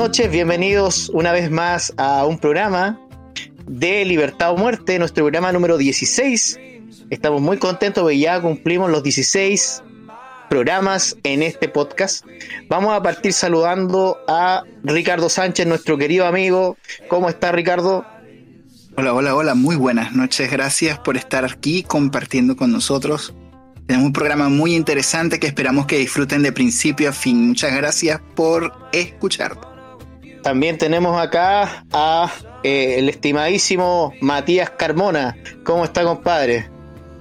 noches, bienvenidos una vez más a un programa de Libertad o Muerte, nuestro programa número 16. Estamos muy contentos porque ya cumplimos los 16 programas en este podcast. Vamos a partir saludando a Ricardo Sánchez, nuestro querido amigo. ¿Cómo está Ricardo? Hola, hola, hola, muy buenas noches. Gracias por estar aquí compartiendo con nosotros. Tenemos un programa muy interesante que esperamos que disfruten de principio a fin. Muchas gracias por escuchar. También tenemos acá a eh, el estimadísimo Matías Carmona. ¿Cómo está, compadre?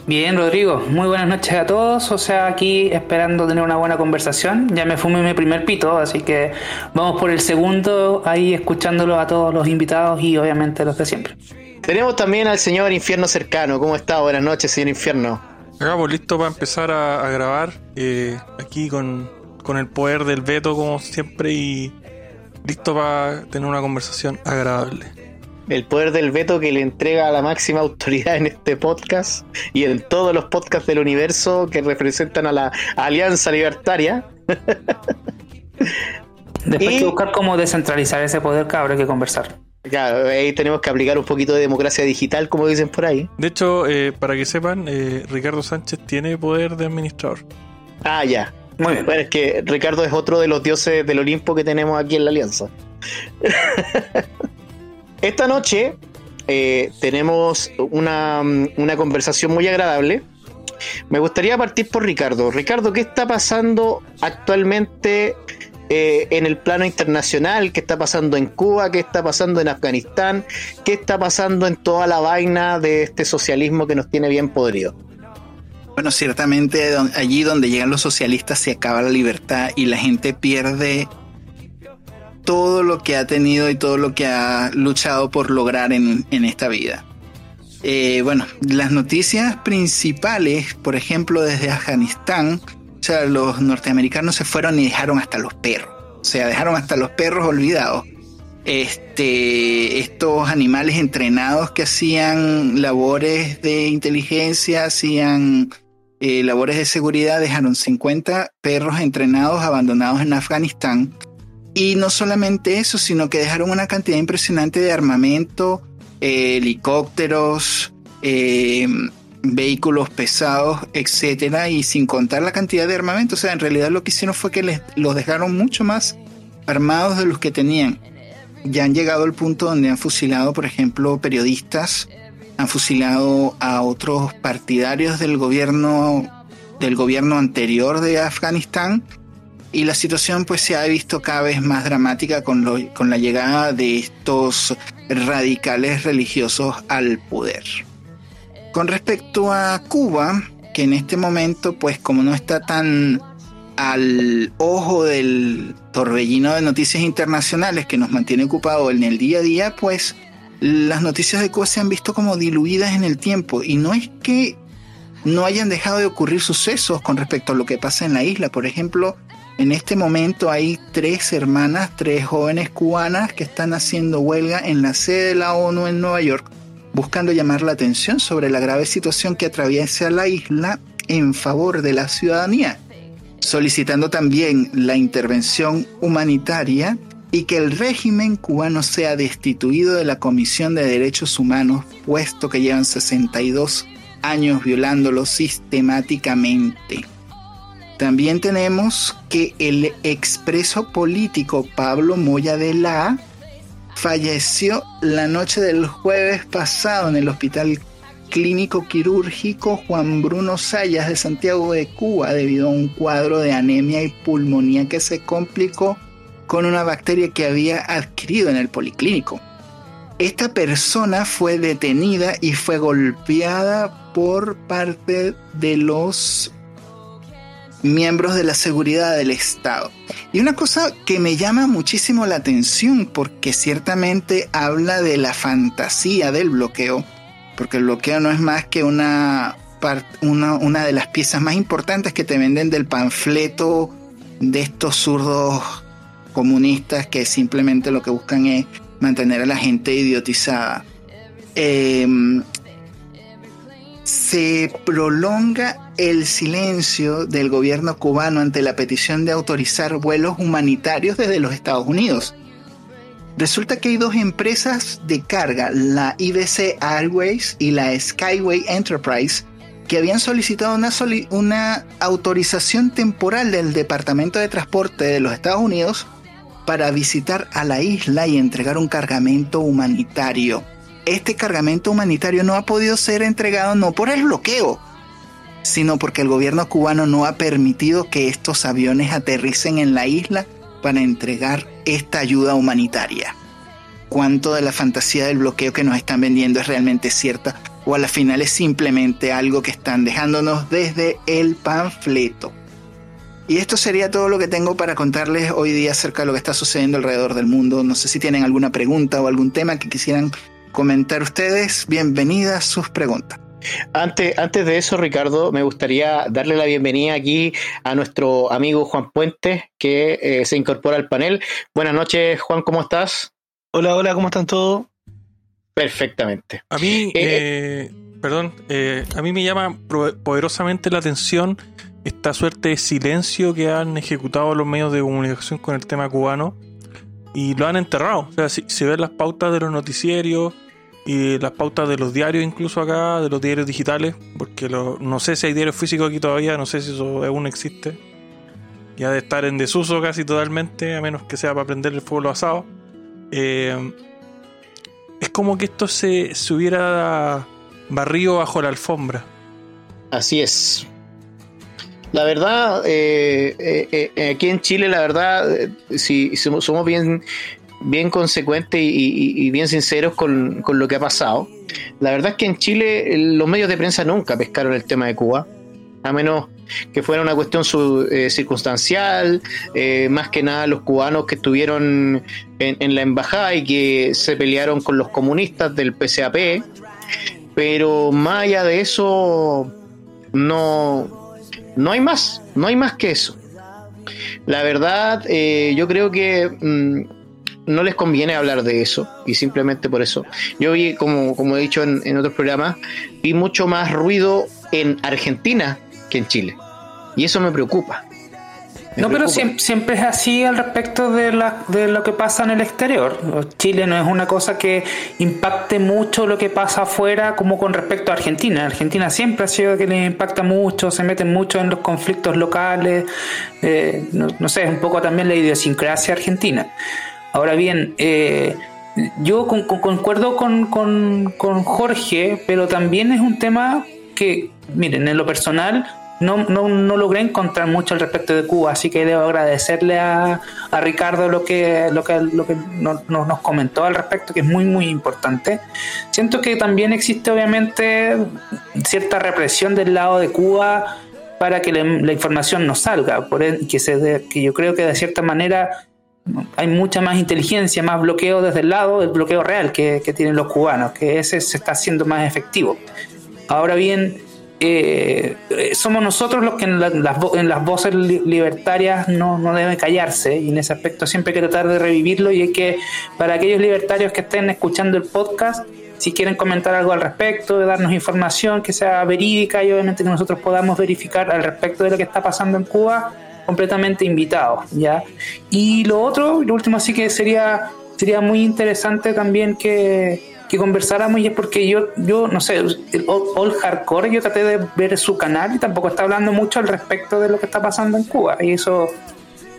Bien, Rodrigo, muy buenas noches a todos. O sea, aquí esperando tener una buena conversación. Ya me fumé mi primer pito, así que vamos por el segundo, ahí escuchándolo a todos los invitados y obviamente los de siempre. Tenemos también al señor Infierno Cercano. ¿Cómo está? Buenas noches, señor Infierno. Acá, pues listo para empezar a, grabar. Eh, aquí con, con el poder del veto, como siempre, y listo para tener una conversación agradable. El poder del veto que le entrega a la máxima autoridad en este podcast y en todos los podcasts del universo que representan a la Alianza Libertaria. Después hay que buscar cómo descentralizar ese poder, que habrá que conversar. Claro, ahí tenemos que aplicar un poquito de democracia digital, como dicen por ahí. De hecho, eh, para que sepan, eh, Ricardo Sánchez tiene poder de administrador. Ah, ya. Muy bien. Bueno, es que Ricardo es otro de los dioses del Olimpo que tenemos aquí en la Alianza. Esta noche eh, tenemos una, una, conversación muy agradable. Me gustaría partir por Ricardo. Ricardo, ¿qué está pasando actualmente eh, en el plano internacional? ¿Qué está pasando en Cuba? ¿Qué está pasando en Afganistán? ¿Qué está pasando en toda la vaina de este socialismo que nos tiene bien podrido? Bueno, ciertamente allí donde llegan los socialistas se acaba la libertad y la gente pierde todo lo que ha tenido y todo lo que ha luchado por lograr en, esta vida. Eh, bueno, las noticias principales, por ejemplo, desde Afganistán, o sea, los norteamericanos se fueron y dejaron hasta los perros. O sea, dejaron hasta los perros olvidados. Este, estos animales entrenados que hacían labores de inteligencia, hacían eh, labores de seguridad, dejaron 50 perros entrenados abandonados en Afganistán. Y no solamente eso, sino que dejaron una cantidad impresionante de armamento, eh, helicópteros, eh, vehículos pesados, etcétera, y sin contar la cantidad de armamento. O sea, en realidad lo que hicieron fue que les, los dejaron mucho más armados de los que tenían. Ya han llegado al punto donde han fusilado, por ejemplo, periodistas, han fusilado a otros partidarios del gobierno del gobierno anterior de Afganistán y la situación pues se ha visto cada vez más dramática con, lo, con la llegada de estos radicales religiosos al poder. Con respecto a Cuba, que en este momento pues como no está tan al ojo del torbellino de noticias internacionales que nos mantiene ocupado en el día a día, pues las noticias de Cuba se han visto como diluidas en el tiempo y no es que no hayan dejado de ocurrir sucesos con respecto a lo que pasa en la isla. Por ejemplo, en este momento hay tres hermanas, tres jóvenes cubanas que están haciendo huelga en la sede de la ONU en Nueva York, buscando llamar la atención sobre la grave situación que atraviesa la isla en favor de la ciudadanía, solicitando también la intervención humanitaria y que el régimen cubano sea destituido de la Comisión de Derechos Humanos, puesto que llevan 62 años violándolo sistemáticamente. También tenemos que el expreso político Pablo Moya de la falleció la noche del jueves pasado en el Hospital Clínico Quirúrgico Juan Bruno Sayas de Santiago de Cuba debido a un cuadro de anemia y pulmonía que se complicó con una bacteria que había adquirido en el policlínico. Esta persona fue detenida y fue golpeada por parte de los miembros de la seguridad del Estado. Y una cosa que me llama muchísimo la atención porque ciertamente habla de la fantasía del bloqueo, porque el bloqueo no es más que una, una, de las piezas más importantes que te venden del panfleto de estos zurdos comunistas que simplemente lo que buscan es mantener a la gente idiotizada. Em, se prolonga el silencio del gobierno cubano ante la petición de autorizar vuelos humanitarios desde los Estados Unidos. Resulta que hay dos empresas de carga, la IBC Airways y la Skyway Enterprise, que habían solicitado una, una autorización temporal del Departamento de Transporte de los Estados Unidos para visitar a la isla y entregar un cargamento humanitario. Este cargamento humanitario no ha podido ser entregado no por el bloqueo, sino porque el gobierno cubano no ha permitido que estos aviones aterricen en la isla para entregar esta ayuda humanitaria. ¿Cuánto de la fantasía del bloqueo que nos están vendiendo es realmente cierta? ¿O a la final es simplemente algo que están dejándonos desde el panfleto? Y esto sería todo lo que tengo para contarles hoy día acerca de lo que está sucediendo alrededor del mundo. No sé si tienen alguna pregunta o algún tema que quisieran comentar ustedes. Bienvenidas sus preguntas. Antes, antes de eso, Ricardo, me gustaría darle la bienvenida aquí a nuestro amigo Juan Puente, que eh, se incorpora al panel. Buenas noches, Juan, ¿cómo estás? Hola, hola, ¿cómo están todos? Perfectamente. A mí, eh, eh, perdón, a mí me llama poderosamente la atención esta suerte de silencio que han ejecutado los medios de comunicación con el tema cubano y lo han enterrado. O sea, si, si ven las pautas de los noticierios y las pautas de los diarios incluso acá, de los diarios digitales, porque no sé si hay diarios físicos aquí todavía, no sé si eso aún existe. Ya de estar en desuso casi totalmente, a menos que sea para prender el fuego asado. Eh, es como que esto se, se hubiera barrido bajo la alfombra. Así es. La verdad, eh, eh, aquí en Chile, la verdad, si somos bien bien consecuentes y, bien sinceros con, lo que ha pasado. La verdad es que en Chile los medios de prensa nunca pescaron el tema de Cuba, a menos que fuera una cuestión eh, circunstancial, eh, más que nada los cubanos que estuvieron en, la embajada y que se pelearon con los comunistas del PCAP, pero más allá de eso, no, no hay más, no hay más que eso. La verdad, eh, yo creo que mm, no les conviene hablar de eso y simplemente por eso. Yo vi, como, como he dicho en, otros programas, vi mucho más ruido en Argentina que en Chile. Y eso me preocupa. No, pero siempre, es así al respecto de, la, de lo que pasa en el exterior. Chile no es una cosa que impacte mucho lo que pasa afuera como con respecto a Argentina. Argentina siempre ha sido que le impacta mucho, se meten mucho en los conflictos locales. Eh, no, no, sé, es un poco también la idiosincrasia argentina. Ahora bien, eh, yo concuerdo con, con, Jorge, pero también es un tema que, miren, en lo personal no, no, no, logré encontrar mucho al respecto de Cuba, así que debo agradecerle a, a Ricardo lo que, lo que, lo que nos comentó al respecto, que es muy, muy importante. Siento que también existe, obviamente, cierta represión del lado de Cuba para que la, información no salga, por que, se que yo creo que de cierta manera hay mucha más inteligencia, más bloqueo desde el lado del bloqueo real que, tienen los cubanos, que ese se está haciendo más efectivo. Ahora bien, eh, somos nosotros los que en, las, en las, voces libertarias no, no, deben callarse y en ese aspecto siempre hay que tratar de revivirlo y es que para aquellos libertarios que estén escuchando el podcast, si quieren comentar algo al respecto, de darnos información que sea verídica y obviamente que nosotros podamos verificar al respecto de lo que está pasando en Cuba, completamente invitados, ¿ya? Y lo otro, lo último sí que sería, sería muy interesante también que, que conversáramos y es porque yo, yo no sé, el All Hardcore, yo traté de ver su canal y tampoco está hablando mucho al respecto de lo que está pasando en Cuba y eso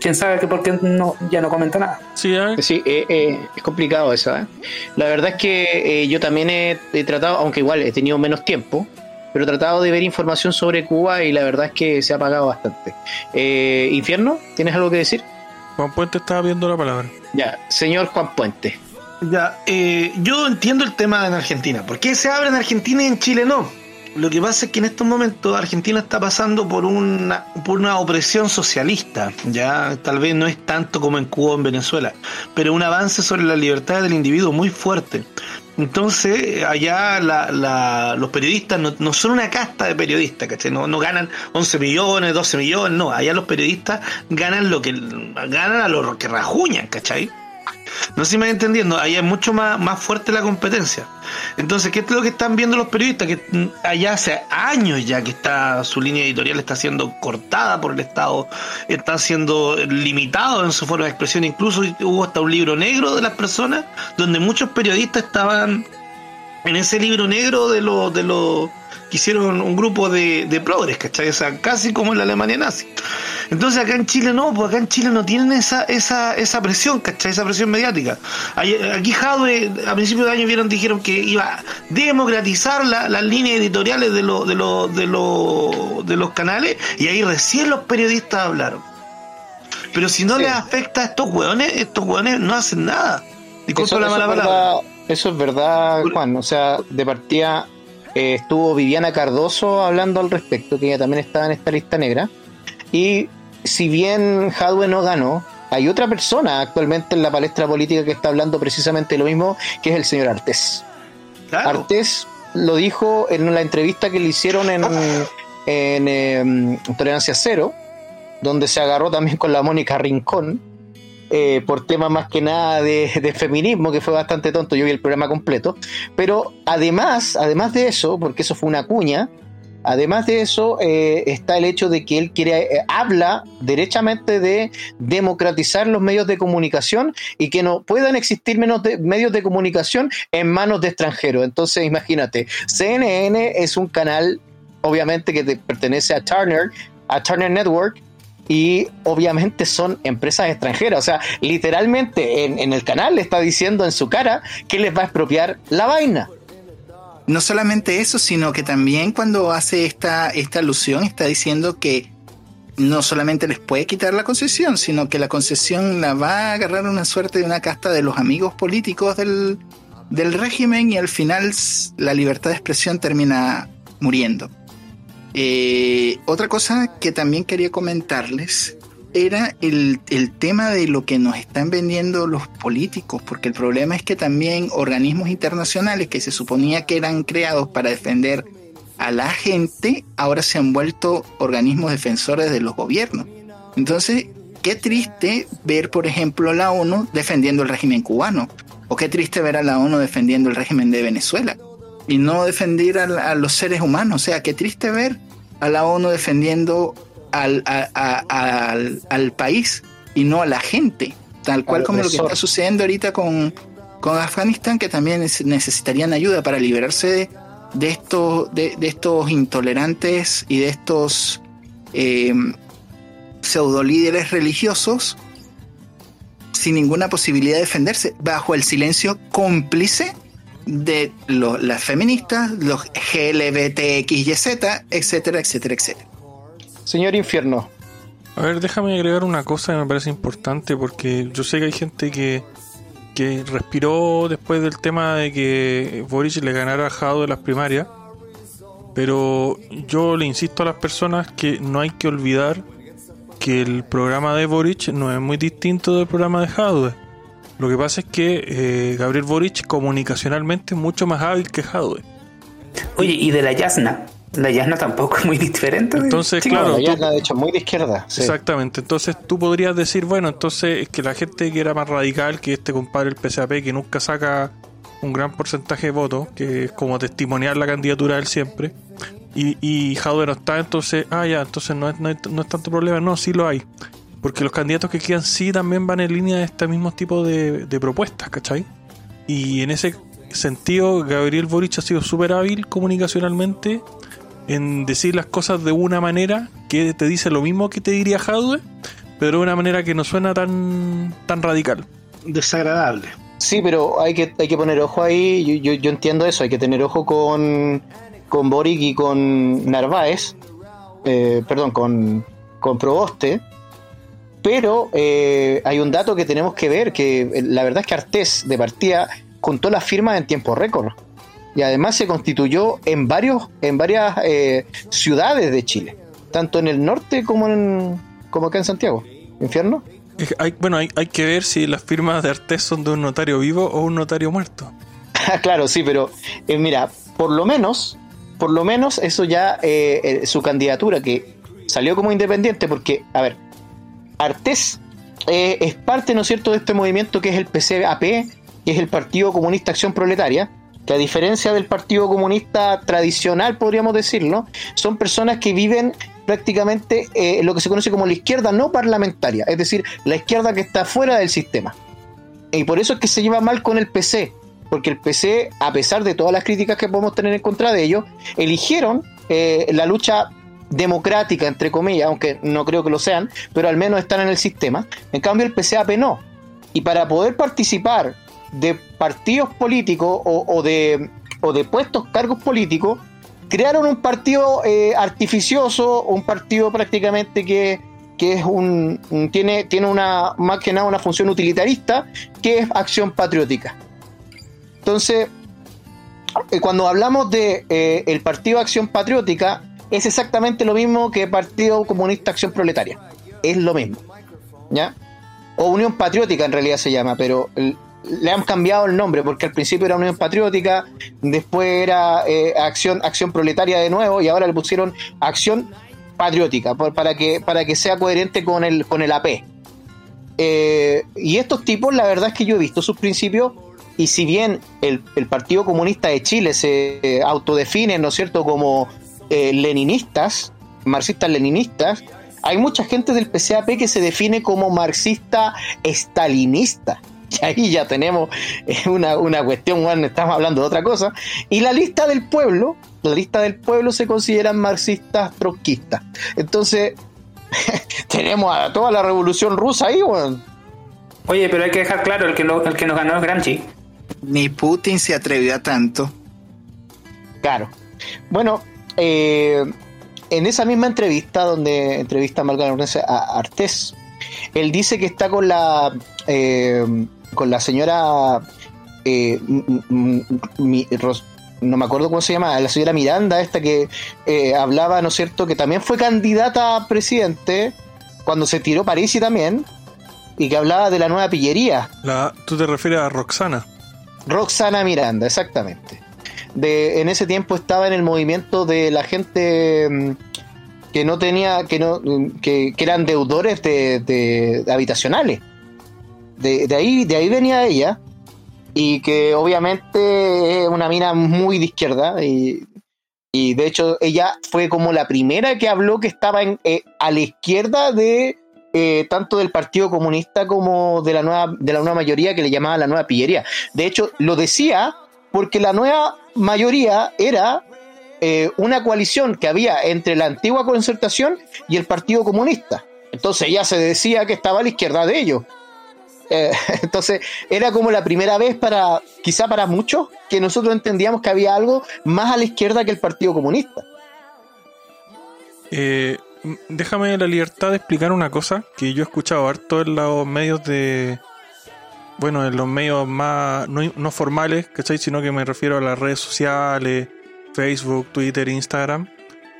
quién sabe que por qué no, ya no comenta nada. Sí, sí eh, eh, es complicado eso. ¿eh? La verdad es que yo también he, tratado, aunque igual he tenido menos tiempo, pero he tratado de ver información sobre Cuba y la verdad es que se ha apagado bastante. Eh, Infierno, ¿tienes algo que decir? Juan Puente estaba viendo la palabra. Ya, señor Juan Puente. Ya, eh, yo entiendo el tema en Argentina. ¿Por qué se abre en Argentina y en Chile no? Lo que pasa es que en estos momentos Argentina está pasando por una, por una opresión socialista, ya tal vez no es tanto como en Cuba o en Venezuela, pero un avance sobre la libertad del individuo muy fuerte. Entonces, allá los periodistas no, son una casta de periodistas, ¿cachai? No, no ganan 11 millones, 12 millones, no. Allá los periodistas ganan lo que ganan a los que rajuñan, ¿cachai? No sé si me van entendiendo, ahí es mucho más, más fuerte la competencia. Entonces, ¿qué es lo que están viendo los periodistas? Que mm, allá hace años ya que está su línea editorial está siendo cortada por el Estado, está siendo limitado en su forma de expresión. Incluso hubo hasta un libro negro de las personas, donde muchos periodistas estaban en ese libro negro de los de los que hicieron un grupo de, de progres, ¿cachai? O sea, casi como en la Alemania nazi. Entonces acá en Chile no, porque acá en Chile no tienen esa, esa, esa presión, ¿cachai? Esa presión mediática. Aquí Jadwe, a principios de año vieron, dijeron que iba a democratizar las líneas editoriales de, los de, los de, los de los canales y ahí recién los periodistas hablaron. Pero si no les afecta a estos hueones, estos hueones no hacen nada. Disculpa la mala palabra. Eso es verdad, Juan. O sea, de partida eh, estuvo Viviana Cardoso hablando al respecto, que ella también estaba en esta lista negra. Y si bien Hadwe no ganó, hay otra persona actualmente en la palestra política que está hablando precisamente lo mismo, que es el señor Artés. Artés lo dijo en la entrevista que le hicieron en, en em, Tolerancia Cero, donde se agarró también con la Mónica Rincón eh, por temas más que nada de, feminismo, que fue bastante tonto, yo vi el programa completo, pero además, además de eso, porque eso fue una cuña, Además de eso, eh, está el hecho de que él quiere, eh, habla derechamente de democratizar los medios de comunicación y que no puedan existir menos medios de comunicación en manos de extranjeros. Entonces, imagínate, CNN es un canal, obviamente, que pertenece a Turner, a Turner Network, y obviamente son empresas extranjeras. O sea, literalmente en, el canal le está diciendo en su cara que les va a expropiar la vaina. No solamente eso, sino que también cuando hace esta, esta alusión está diciendo que no solamente les puede quitar la concesión, sino que la concesión la va a agarrar una suerte de una casta de los amigos políticos del, del régimen y al final la libertad de expresión termina muriendo. Eh, otra cosa que también quería comentarles era el, tema de lo que nos están vendiendo los políticos, porque el problema es que también organismos internacionales que se suponía que eran creados para defender a la gente, ahora se han vuelto organismos defensores de los gobiernos. Entonces, qué triste ver, por ejemplo, a la ONU defendiendo el régimen cubano, o qué triste ver a la ONU defendiendo el régimen de Venezuela y no defender a, los seres humanos. O sea, qué triste ver a la ONU defendiendo al, al, país y no a la gente, tal cual como lo que está sucediendo ahorita con, con Afganistán, que también necesitarían ayuda para liberarse de, estos, de, estos intolerantes y de estos eh, pseudo líderes religiosos sin ninguna posibilidad de defenderse, bajo el silencio cómplice de las feministas, los GLBTXYZ, etcétera, etcétera, etcétera. Señor Infierno. A ver, déjame agregar una cosa que me parece importante porque yo sé que hay gente que, que respiró después del tema de que Boric le ganara a Jado de las primarias, pero yo le insisto a las personas que no hay que olvidar que el programa de Boric no es muy distinto del programa de Jadwe. Lo que pasa es que eh, Gabriel Boric comunicacionalmente es mucho más hábil que Jadwe. Oye, y de la Yasna. La Yasna tampoco es muy diferente. Entonces, claro. La Yasna, de hecho, muy de izquierda. Exactamente. Entonces, tú podrías decir, bueno, entonces es que la gente que era más radical que este compadre, el PSAP, que nunca saca un gran porcentaje de votos, que es como testimoniar la candidatura de él siempre, y, y no está, entonces, ah, ya, entonces no es, no, no es tanto problema. No, sí lo hay. Porque los candidatos que quedan sí también van en línea de este mismo tipo de, propuestas, ¿cachai? Y en ese sentido, Gabriel Boric ha sido súper hábil comunicacionalmente en decir las cosas de una manera que te dice lo mismo que te diría Jadwe, pero de una manera que no suena tan, tan radical. Desagradable. Sí, pero hay que, hay que poner ojo ahí, yo, yo, entiendo eso, hay que tener ojo con, con Boric y con Narváez, eh, perdón, con, con Proboste, pero eh, hay un dato que tenemos que ver, que eh, la verdad es que Artés de partida contó las firmas en tiempo récord. Y además se constituyó en varios, en varias eh, ciudades de Chile, tanto en el norte como en como acá en Santiago. ¿Infierno? Hay, bueno, hay, hay que ver si las firmas de Artés son de un notario vivo o un notario muerto. claro, sí, pero mira, por lo menos, por lo menos eso ya, su candidatura que salió como independiente, porque, a ver, Artés eh, es parte, ¿no es cierto?, de este movimiento que es el PCAP, que es el Partido Comunista Acción Proletaria, que a diferencia del Partido Comunista tradicional, podríamos decirlo, son personas que viven prácticamente eh, lo que se conoce como la izquierda no parlamentaria, es decir, la izquierda que está fuera del sistema. Y por eso es que se lleva mal con el PC, porque el PC, a pesar de todas las críticas que podemos tener en contra de ellos, eligieron eh, la lucha democrática, entre comillas, aunque no creo que lo sean, pero al menos están en el sistema. En cambio, el PCAP no. Y para poder participar de partidos políticos o, de, o de puestos, cargos políticos, crearon un partido eh, artificioso, un partido prácticamente que, que es un, tiene, tiene una más que nada una función utilitarista, que es acción patriótica. Entonces, eh, cuando hablamos de eh, el Partido Acción Patriótica, es exactamente lo mismo que Partido Comunista Acción Proletaria. Es lo mismo. ¿Ya? O Unión Patriótica en realidad se llama, pero le han cambiado el nombre porque al principio era Unión Patriótica, después era eh, Acción, Acción Proletaria de nuevo y ahora le pusieron Acción Patriótica para que, para que sea coherente con el, con el AP. Eh, y estos tipos, la verdad es que yo he visto sus principios y si bien el, el Partido Comunista de Chile se autodefine, ¿no es cierto?, como eh, leninistas, marxistas-leninistas, hay mucha gente del PCAP que se define como marxista-estalinista. Y ahí ya tenemos eh, una, cuestión, bueno, estamos hablando de otra cosa. Y la lista del pueblo, la lista del pueblo se consideran marxistas trotskistas. Entonces, tenemos a toda la revolución rusa ahí, bueno. Oye, pero hay que dejar claro, el que, el que nos ganó es Gramsci. Ni Putin se atrevió a tanto. Claro. Bueno, eh, en esa misma entrevista, donde entrevista a Margarita a Artés, él dice que está con la eh, con la señora eh, no me acuerdo cómo se llama, la señora Miranda, esta que hablaba, ¿no es cierto?, que también fue candidata a presidente cuando se tiró París y también, y que hablaba de la nueva pillería. La, ¿Tú te refieres a Roxana? Roxana Miranda, exactamente de en ese tiempo estaba en el movimiento de la gente mm, que no tenía, que no, que, eran deudores de, habitacionales. De, ahí, de ahí venía ella, y que obviamente es una mina muy de izquierda, y, de hecho ella fue como la primera que habló que estaba en, eh, a la izquierda de eh, tanto del Partido Comunista como de la nueva, de la nueva mayoría que le llamaba la nueva pillería. De hecho, lo decía porque la nueva mayoría era eh, una coalición que había entre la antigua concertación y el Partido Comunista. Entonces ya se decía que estaba a la izquierda de ellos. Eh, entonces era como la primera vez para, quizá para muchos, que nosotros entendíamos que había algo más a la izquierda que el Partido Comunista. Eh, déjame la libertad de explicar una cosa que yo he escuchado harto en los medios de, bueno, en los medios más, no, formales, ¿cachai? Sino que me refiero a las redes sociales, Facebook, Twitter, Instagram.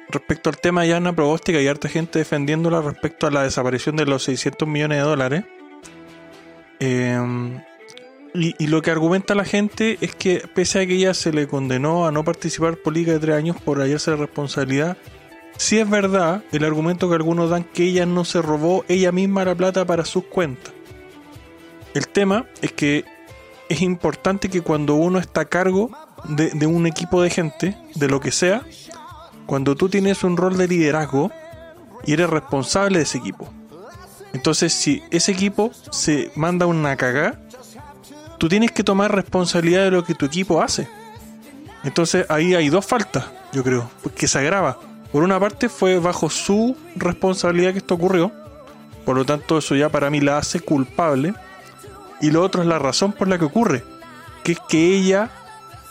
Respecto al tema de Yana Probóstica, hay harta gente defendiéndola respecto a la desaparición de los 600 millones de dólares. Em, y, lo que argumenta la gente es que pese a que ella se le condenó a no participar política de tres años por hallarse la responsabilidad, sí es verdad el argumento que algunos dan que ella no se robó ella misma la plata para sus cuentas. El tema es que es importante que cuando uno está a cargo de, un equipo de gente, de lo que sea, cuando tú tienes un rol de liderazgo y eres responsable de ese equipo. Entonces, si ese equipo se manda una cagada, tú tienes que tomar responsabilidad de lo que tu equipo hace. Entonces ahí hay dos faltas, yo creo, que se agrava. Por una parte fue bajo su responsabilidad que esto ocurrió, por lo tanto eso ya para mí la hace culpable y lo otro es la razón por la que ocurre, que es que ella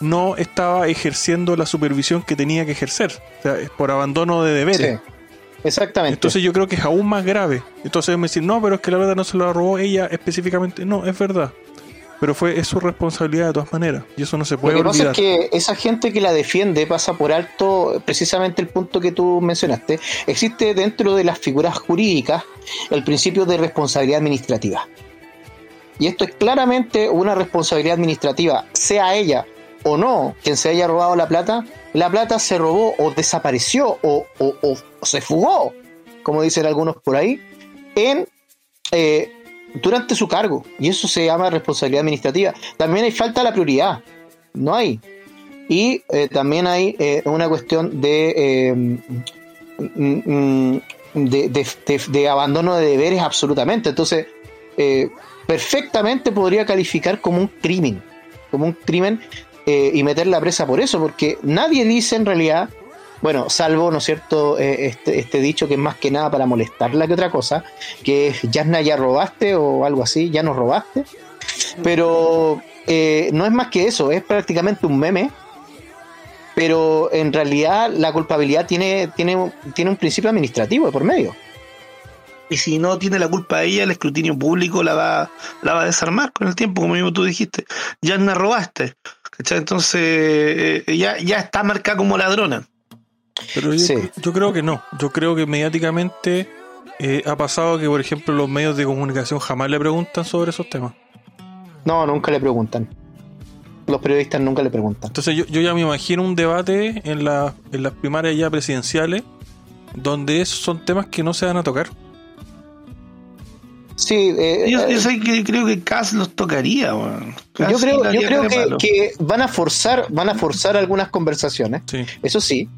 no estaba ejerciendo la supervisión que tenía que ejercer, o sea, es por abandono de deberes. Sí, exactamente. Entonces yo creo que es aún más grave. Entonces me dicen, no, pero es que la verdad no se la robó ella específicamente. No, es verdad. Pero fue, es su responsabilidad de todas maneras. Y eso no se puede Lo que pasa es que esa gente que la defiende pasa por alto precisamente el punto que tú mencionaste. Existe dentro de las figuras jurídicas el principio de responsabilidad administrativa. Y esto es claramente una responsabilidad administrativa, sea ella o no quien se haya robado la plata, la plata se robó o desapareció o, se fugó, como dicen algunos por ahí, en, eh, durante su cargo. Y eso se llama responsabilidad administrativa. También hay falta de la prioridad. No hay. Y eh, también hay eh, una cuestión de, eh, mm, mm, de, de- de- de abandono de deberes absolutamente. Entonces, perfectamente podría calificar como un crimen. Como un crimen eh, y meter la presa por eso, porque nadie dice en realidad, bueno, salvo, ¿no es cierto?, eh, este, este dicho que es más que nada para molestarla que otra cosa, que es, Yasna, ya robaste o algo así, ya nos robaste. Pero eh, no es más que eso, es prácticamente un meme. Pero en realidad la culpabilidad tiene, tiene, tiene un principio administrativo de por medio. Y si no tiene la culpa ella, el escrutinio público la va, la va a desarmar con el tiempo, como mismo tú dijiste. Ya me robaste. ¿cachai? Entonces, eh, ya, ya está marcada como ladrona. Pero yo, Sí. yo creo que no. Yo creo que mediáticamente eh, ha pasado que, por ejemplo, los medios de comunicación jamás le preguntan sobre esos temas. No, nunca le preguntan. Los periodistas nunca le preguntan. Entonces yo, yo ya me imagino un debate en, la, en las primarias ya presidenciales donde esos son temas que no se van a tocar. Sí, eh, Yo, eh, yo sé que creo que Cass los tocaría. Cass yo creo, yo creo que, van a forzar, van a forzar algunas conversaciones. Sí. Eso sí.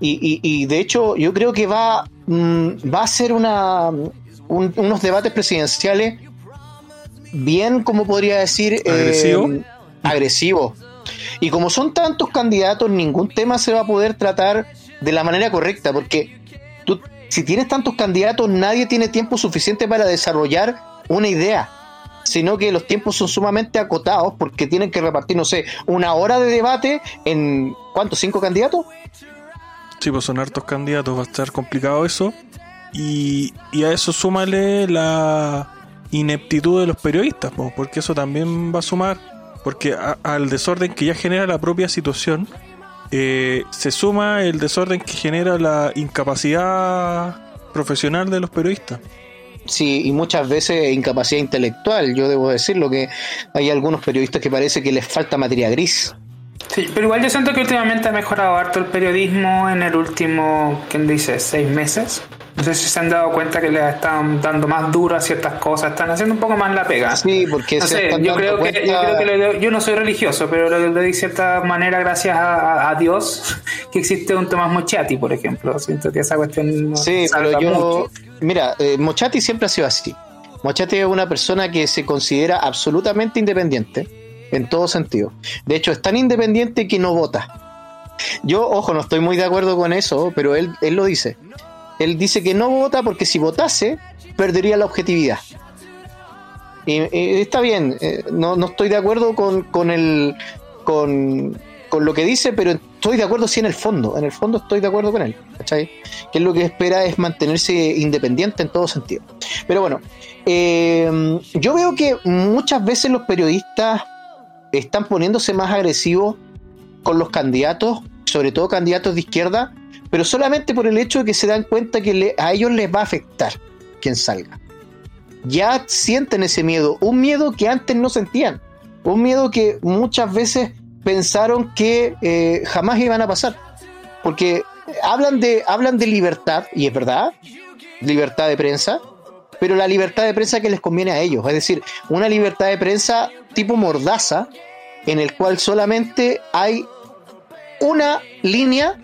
Y, y- y de hecho, yo creo que va, mm, va a ser una, un- unos debates presidenciales bien, como podría decir, eh, ¿Agresivo? agresivos. Y como son tantos candidatos, ningún tema se va a poder tratar de la manera correcta, porque tú, si tienes tantos candidatos, nadie tiene tiempo suficiente para desarrollar una idea sino que los tiempos son sumamente acotados porque tienen que repartir, no sé, una hora de debate en ¿cuántos? ¿Cinco candidatos? Sí, pues son hartos candidatos, va a estar complicado eso. Y, y a eso súmale la ineptitud de los periodistas, porque eso también va a sumar, porque a- al desorden que ya genera la propia situación, eh, se suma el desorden que genera la incapacidad profesional de los periodistas. Sí, y muchas veces incapacidad intelectual, yo debo decirlo que hay algunos periodistas que parece que les falta materia gris. Sí, pero igual yo siento que últimamente ha mejorado harto el periodismo en el último, ¿quién dice? ¿Seis meses? No sé si se han dado cuenta que le están dando más duro a ciertas cosas, están haciendo un poco más la pega. Sí, porque No sé, yo creo, que, yo cuenta- creo que le doy- yo no soy religioso, pero le, doy cierta manera gracias a, a- a Dios que existe un Tomás Mochati, por ejemplo. Siento que esa cuestión nos Sí, pero yo. mucho. Mira, eh, Mochati siempre ha sido así. Mochati es una persona que se considera absolutamente independiente, en todo sentido. De hecho, es tan independiente que no vota. Yo, ojo, no estoy muy de acuerdo con eso, pero él, él lo dice. Él dice que no vota porque si votase, perdería la objetividad. Y, está bien, eh, no, no estoy de acuerdo con, con el. Con, con lo que dice, pero estoy de acuerdo sí en el fondo. En el fondo estoy de acuerdo con él. ¿cachai? Que lo que espera es mantenerse independiente en todo sentido. Pero bueno, eh, yo veo que muchas veces los periodistas están poniéndose más agresivos con los candidatos, sobre todo candidatos de izquierda, pero solamente por el hecho de que se dan cuenta que a ellos les va a afectar quien salga. Ya sienten ese miedo, un miedo que antes no sentían, un miedo que muchas veces pensaron que eh, jamás iban a pasar, porque hablan de, hablan de libertad, y es verdad, libertad de prensa, pero la libertad de prensa que les conviene a ellos, es decir, una libertad de prensa tipo mordaza, en el cual solamente hay una línea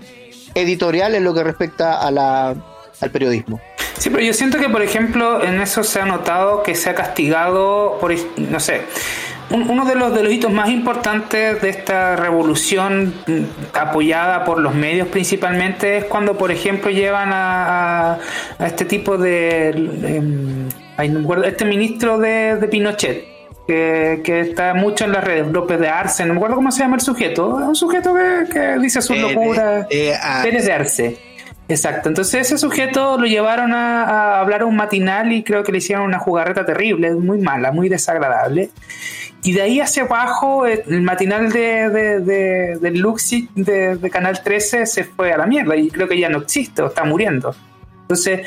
editorial en lo que respecta a la, al periodismo. Sí, pero yo siento que, por ejemplo, en eso se ha notado que se ha castigado, por, no sé, un- uno de los, de los hitos más importantes de esta revolución apoyada por los medios principalmente es cuando, por ejemplo, llevan a, este tipo de... acuerdo, este ministro de, de Pinochet. Que, que está mucho en las redes, López de Arce, no me acuerdo cómo se llama el sujeto, un sujeto que, que dice sus Eh, locuras. eh, ah, Pérez de Arce. Exacto. Entonces ese sujeto lo llevaron a, a hablar a un matinal y creo que le hicieron una jugarreta terrible, muy mala, muy desagradable. Y de ahí hacia abajo, el matinal de, de, Luxi de, de Canal 13 se fue a la mierda y creo que ya no existe o está muriendo. Entonces,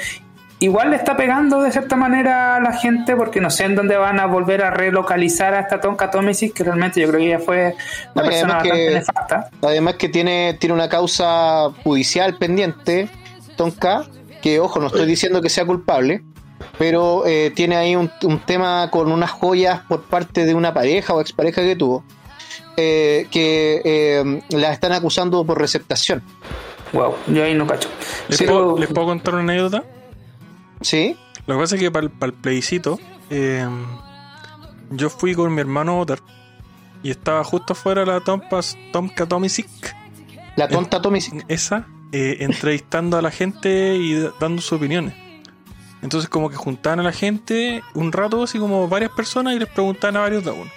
igual le está pegando de cierta manera a la gente porque no sé en dónde van a volver a relocalizar a esta Tonka Tomesis, que realmente yo creo que ella fue una No, persona bastante que- nefasta. Además que tiene, tiene una causa judicial pendiente, Tonka, que ojo, no estoy diciendo que sea culpable, pero eh, tiene ahí un, un tema con unas joyas por parte de una pareja o expareja que tuvo, eh, que eh, la están acusando por receptación. Wow, yo ahí no cacho. ¿Les, Pero- puedo, les puedo contar una anécdota? ¿Sí? Lo que pasa es que para el, plebiscito, eh, yo fui con mi hermano a votar y estaba justo afuera la Tompas, Tomka Tomisic, La tonta Tommy. esa, eh, entrevistando a la gente y dando sus opiniones. Entonces como que juntaban a la gente un rato, así como varias personas y les preguntaban a varios de uno.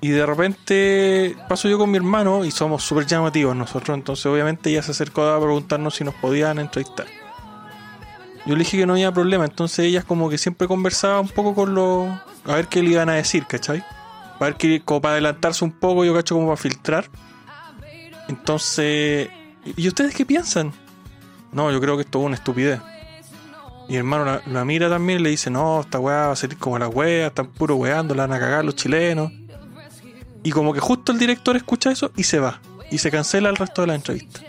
Y de repente paso yo con mi hermano y somos súper llamativos nosotros, entonces obviamente ella se acercó a preguntarnos si nos podían entrevistar. Yo le dije que no había problema, entonces ella como que siempre conversaba un poco con los... A ver qué le iban a decir, ¿cachai? Para ver que, como para adelantarse un poco, yo cacho como para filtrar. Entonces, ¿y ustedes qué piensan? No, yo creo que esto es una estupidez. Y hermano la, la mira también y le dice, no, esta weá va a salir como la weá, están puro weando, la van a cagar los chilenos. Y como que justo el director escucha eso y se va. Y se cancela el resto de la entrevista.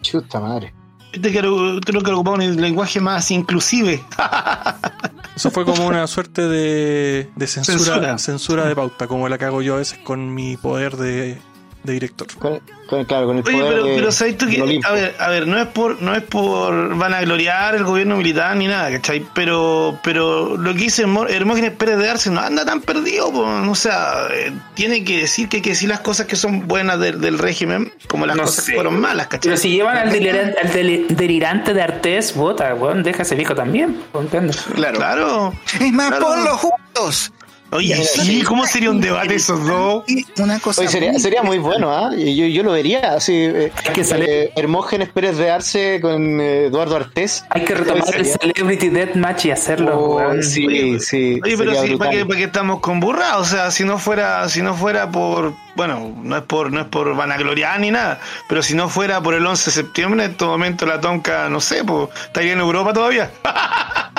Chuta madre. Este creo, creo que ocupaba un lenguaje más inclusive. Eso fue como una suerte de, de censura, Censura. censura de pauta, como la que hago yo a veces con mi poder de, de director. Con, con- claro, con el Oye, poder pero, de- pero sabes tú que, a ver, a ver, no es por, no es por vanagloriar el gobierno militar ni nada, ¿cachai? Pero, pero lo que dice Hermó- Hermógenes Pérez de Arce no anda tan perdido, po, o sea, eh, tiene que decir que hay que decir las cosas que son buenas del, del régimen, como las No cosas sé. que fueron malas, ¿cachai? Pero si llevan al, delirante, al delirante de Artés, vota, weón, deja ese viejo también. ¿entiendo? Claro. Claro. Es más, Claro. ponlos juntos. Oye, sí, ¿cómo sería un debate esos dos? Una cosa. Oye, sería, muy- sería muy bueno, ¿ah? Yo, yo lo vería así. eh, que salir- eh, Hermógenes Pérez de Arce con eh, Eduardo Artés. Hay que retomar el Celebrity Deathmatch y hacerlo, Oh, sí, Oye, sí. Oye, pero sí, ¿para qué, para qué estamos con burra? O sea, si no fuera, si no fuera por, bueno, no es por, no es por vanagloriar ni nada, pero si no fuera por el 11 de septiembre, en este momento la tonca, no sé, pues, estaría en Europa todavía.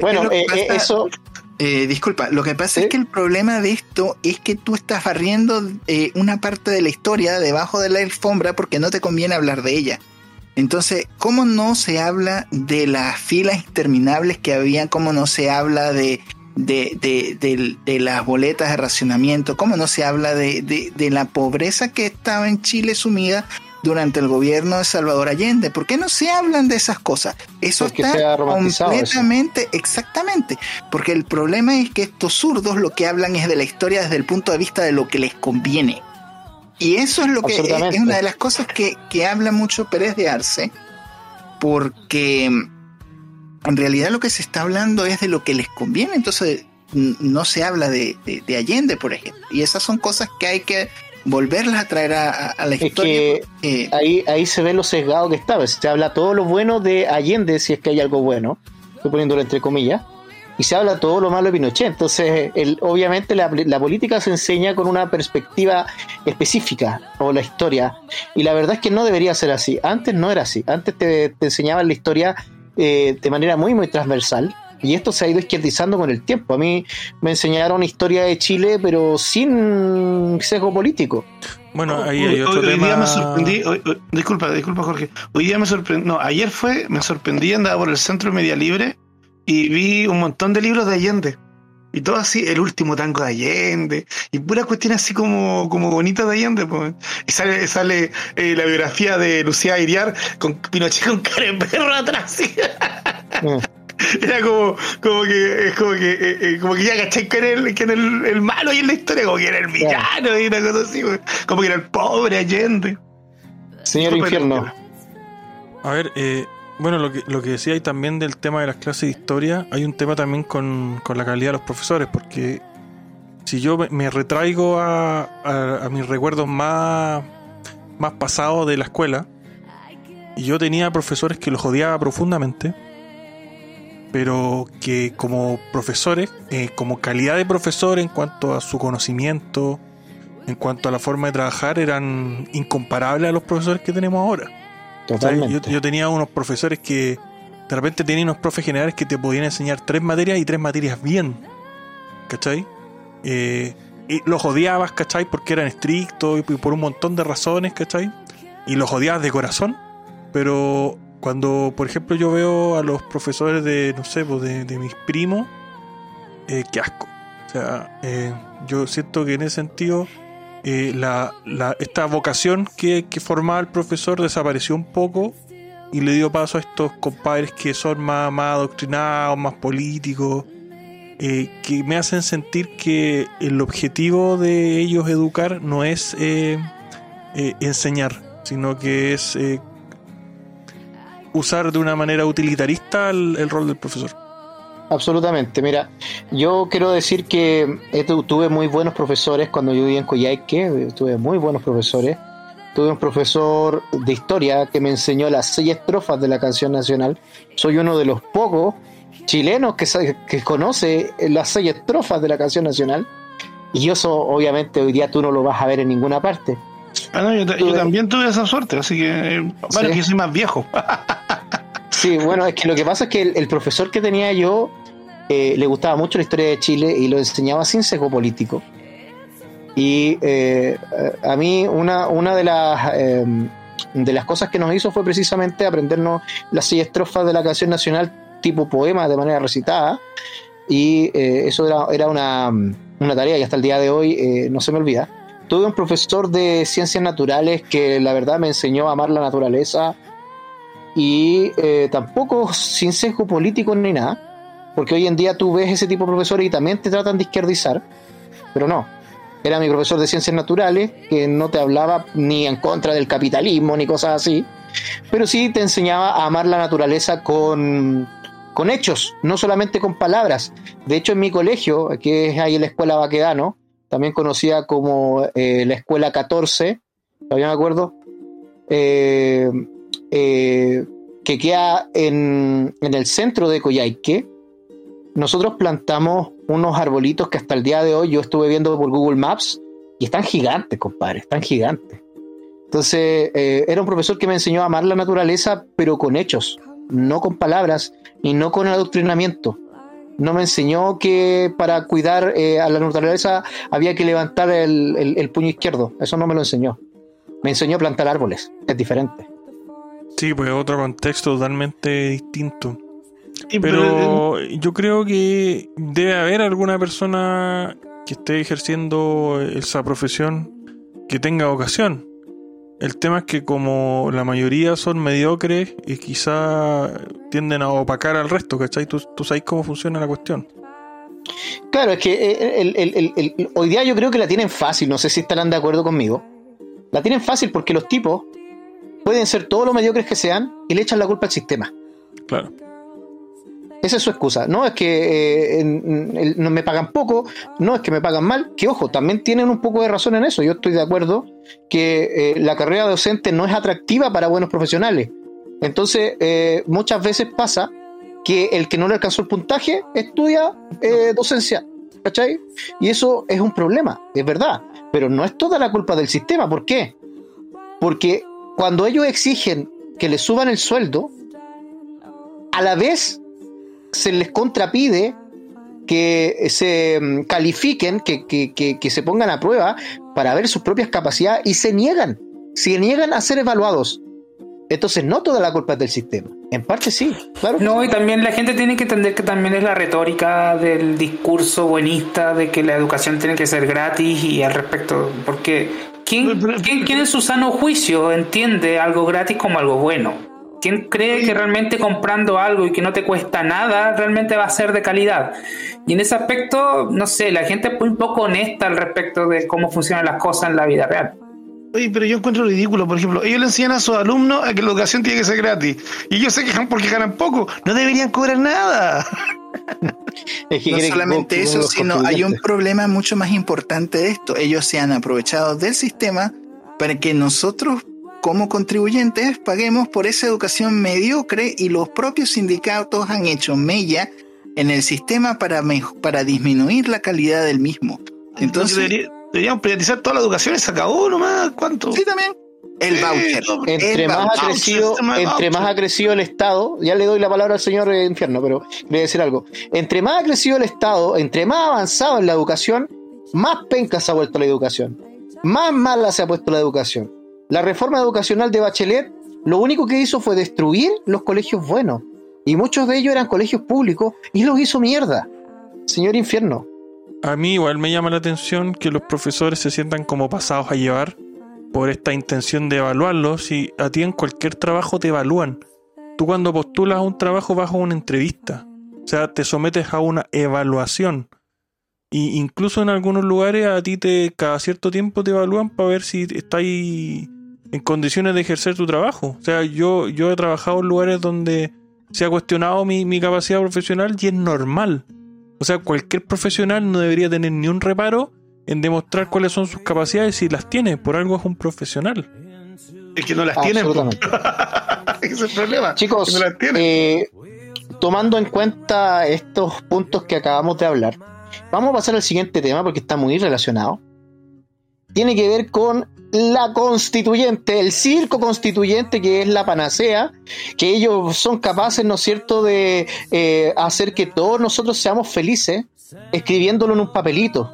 Bueno, Es lo que eh, eh, pasa- eso. Eh, disculpa, lo que pasa ¿Sí? es que el problema de esto es que tú estás barriendo eh, una parte de la historia debajo de la alfombra porque no te conviene hablar de ella. Entonces, ¿cómo no se habla de las filas interminables que había? ¿Cómo no se habla de, de, de, de- de las boletas de racionamiento? ¿Cómo no se habla de la pobreza que estaba en Chile sumida durante el gobierno de Salvador Allende? ¿Por qué no se hablan de esas cosas? Eso Porque está eso. completamente, exactamente. Porque el problema es que estos zurdos lo que hablan es de la historia desde el punto de vista de lo que les conviene. Y eso es lo que es, una de las cosas que, que habla mucho Pérez de Arce, porque mm, en realidad lo que se está hablando es de lo que les conviene, entonces no se habla de, de- de Allende, por ejemplo. Y esas son cosas que hay que volverlas a traer a, a- la Es historia. que ahí, ahí se ve lo sesgado que estaba. Se habla todo lo bueno de Allende, si es que hay algo bueno, estoy poniéndolo entre comillas, y se habla todo lo malo de Pinochet. Entonces, el, obviamente la, la política se enseña con una perspectiva específica, o la historia, y la verdad es que no debería ser así. Antes no era así. Antes te, te enseñaban la historia eh, de manera muy, muy transversal. Y esto se ha ido izquierdizando con el tiempo. A mí me enseñaron historia de Chile, pero sin sesgo político. Bueno, ahí Hoy- hay otro hoy, hoy tema. día me sorprendí, hoy- hoy- disculpa, disculpa Jorge, hoy día me sorprendí, no, ayer fue, me sorprendí, andaba por el centro de Media Libre y vi un montón de libros de Allende. Y todo así, el último tango de Allende, y pura cuestión así como, como bonita de Allende, pues. Y sale, sale eh, la biografía de Lucía Iriar con Pinochet con cara perro atrás. ¿sí? Mm. Era como, como que, es como que, eh, eh, como que ya caché que era el, que era el, el malo ahí en la historia, como que era el villano y una cosa así, como que era el pobre Allende. Señor Infierno. A ver, eh, bueno, lo que, lo que decía ahí también del tema de las clases de historia, hay un tema también con, con la calidad de los profesores, porque si yo me, me retraigo a, a- a mis recuerdos más, más pasados de la escuela, y yo tenía profesores que los odiaba profundamente, pero que como profesores, eh, como calidad de profesor en cuanto a su conocimiento, en cuanto a la forma de trabajar, eran incomparables a los profesores que tenemos ahora. O sea, yo, Totalmente. yo tenía unos profesores que de repente tenían unos profes generales que te podían enseñar tres materias y tres materias bien. ¿Cachai? Eh, y los odiabas, ¿cachai? Porque eran estrictos y por un montón de razones, ¿cachai? Y los odiabas de corazón, pero cuando, por ejemplo, yo veo a los profesores de, no sé, pues de, de mis primos, eh, qué asco. O sea, eh, yo siento que en ese sentido, eh, la, la, esta vocación que, que formaba el profesor desapareció un poco y le dio paso a estos compadres que son más, más adoctrinados, más políticos, eh, que me hacen sentir que el objetivo de ellos educar no es eh, eh, enseñar, sino que es usar de una manera utilitarista el, rol del profesor. Absolutamente, mira, yo quiero decir que eh, tu- tuve muy buenos profesores cuando yo vivía en Coyhaique, eh, tuve muy buenos profesores. Tuve un profesor de historia que me enseñó las seis estrofas de la canción nacional. Soy uno de los pocos chilenos que, que conoce las seis estrofas de la canción nacional. Y eso, obviamente, hoy día tú no lo vas a ver en ninguna parte. Ah, no, yo, también tuve esa suerte, así que. eh, bueno, Sí. que yo soy más viejo. Sí, bueno, es que lo que pasa es que el, el profesor que tenía yo eh, le gustaba mucho la historia de Chile y lo enseñaba sin sesgo político. Y eh, a mí una, una de las eh, de las cosas que nos hizo fue precisamente aprendernos las seis estrofas de la canción nacional tipo poema de manera recitada. Y eh, eso era, era una, una tarea y hasta el día de hoy eh, no se me olvida. Tuve un profesor de ciencias naturales que la verdad me enseñó a amar la naturaleza, y eh, tampoco sin sesgo político ni nada, porque hoy en día tú ves ese tipo de profesores y también te tratan de izquierdizar, pero no. Era mi profesor de ciencias naturales que no te hablaba ni en contra del capitalismo ni cosas así, pero sí te enseñaba a amar la naturaleza con, con hechos, no solamente con palabras. De hecho, en mi colegio, que es ahí en la escuela Baquedano, también conocida como eh, la escuela 14, todavía me acuerdo, eh, eh, que queda en, en el centro de Coyhaique, nosotros plantamos unos arbolitos que hasta el día de hoy yo estuve viendo por Google Maps y están gigantes, compadre, están gigantes. Entonces, era un profesor que me enseñó a amar la naturaleza, pero con hechos, no con palabras y no con adoctrinamiento. No me enseñó que para cuidar eh, a la naturaleza había que levantar el, el- el puño izquierdo. Eso no me lo enseñó. Me enseñó a plantar árboles. Es diferente. Sí, pues otro contexto totalmente distinto. Y, Pero yo creo que debe haber alguna persona que esté ejerciendo esa profesión que tenga vocación. El tema es que como la mayoría son mediocres y quizá tienden a opacar al resto, ¿cachai? Tú, tú sabes cómo funciona la cuestión. Claro, es que eh, el- el- el- el- hoy día yo creo que la tienen fácil, no sé si estarán de acuerdo conmigo. La tienen fácil porque los tipos pueden ser todos los mediocres que sean y le echan la culpa al sistema. Claro. Esa es su excusa. No es que eh, no me pagan poco, no es que me pagan mal, que ojo, también tienen un poco de razón en eso. Yo estoy de acuerdo que eh, la carrera docente no es atractiva para buenos profesionales. Entonces, eh, muchas veces pasa que el que no le alcanzó el puntaje estudia docencia. ¿Cachai? Y eso es un problema, es verdad. Pero no es toda la culpa del sistema. ¿Por qué? Porque cuando ellos exigen que les suban el sueldo, a la vez se les contrapide que se mm, califiquen, que, que- que- que se pongan a prueba para ver sus propias capacidades y se niegan, se niegan a ser evaluados. Entonces no toda la culpa es del sistema. En parte sí, claro. No, y también la gente tiene que entender que también es la retórica del discurso buenista de que la educación tiene que ser gratis y al respecto, porque ¿quién, quién, quién en su sano juicio entiende algo gratis como algo bueno? ¿Quién cree que realmente comprando algo y que no te cuesta nada realmente va a ser de calidad? Y en ese aspecto, no sé, la gente es muy poco honesta al respecto de cómo funcionan las cosas en la vida real. Oye, pero yo encuentro ridículo, por ejemplo, ellos le enseñan a sus alumnos a que la educación tiene que ser gratis. Y ellos se quejan porque ganan poco. No deberían cobrar nada. Es que No solamente con- eso, sino hay un problema mucho más importante de esto. Ellos se han aprovechado del sistema para que nosotros, como contribuyentes, paguemos por esa educación mediocre y los propios sindicatos han hecho mella en el sistema para, para disminuir la calidad del mismo. Entonces, Debería- deberíamos privatizar toda la educación y se acabó nomás. ¿Cuánto? sí, también el Sí, voucher. Entre el más, ha voucher. crecido, más ha el Estado, ya le doy la palabra al señor eh, infierno, pero le voy a decir algo. Entre más ha crecido el Estado, entre más avanzado en la educación, más penca se ha vuelto la educación. Más mala se ha puesto la educación. La reforma educacional de Bachelet lo único que hizo fue destruir los colegios buenos. Y muchos de ellos eran colegios públicos y los hizo mierda. Señor infierno. A mí igual me llama la atención que los profesores se sientan como pasados a llevar por esta intención de evaluarlos y a ti en cualquier trabajo te evalúan. Tú cuando postulas a un trabajo a una entrevista, o sea, te sometes a una evaluación. Y incluso en algunos lugares a ti te cada cierto tiempo te evalúan para ver si estás en condiciones de ejercer tu trabajo. O sea, yo, yo he trabajado en lugares donde se ha cuestionado mi, mi capacidad profesional y es normal. O sea, cualquier profesional no debería tener ni un reparo en demostrar cuáles son sus capacidades si las tiene. Por algo es un profesional. Es que no las tienen. Ese es el problema. Chicos, eh, tomando en cuenta estos puntos que acabamos de hablar, vamos a pasar al siguiente tema porque está muy relacionado. Tiene que ver con la constituyente, el circo constituyente que es la panacea, que ellos son capaces, ¿no es cierto?, de eh, hacer que todos nosotros seamos felices escribiéndolo en un papelito.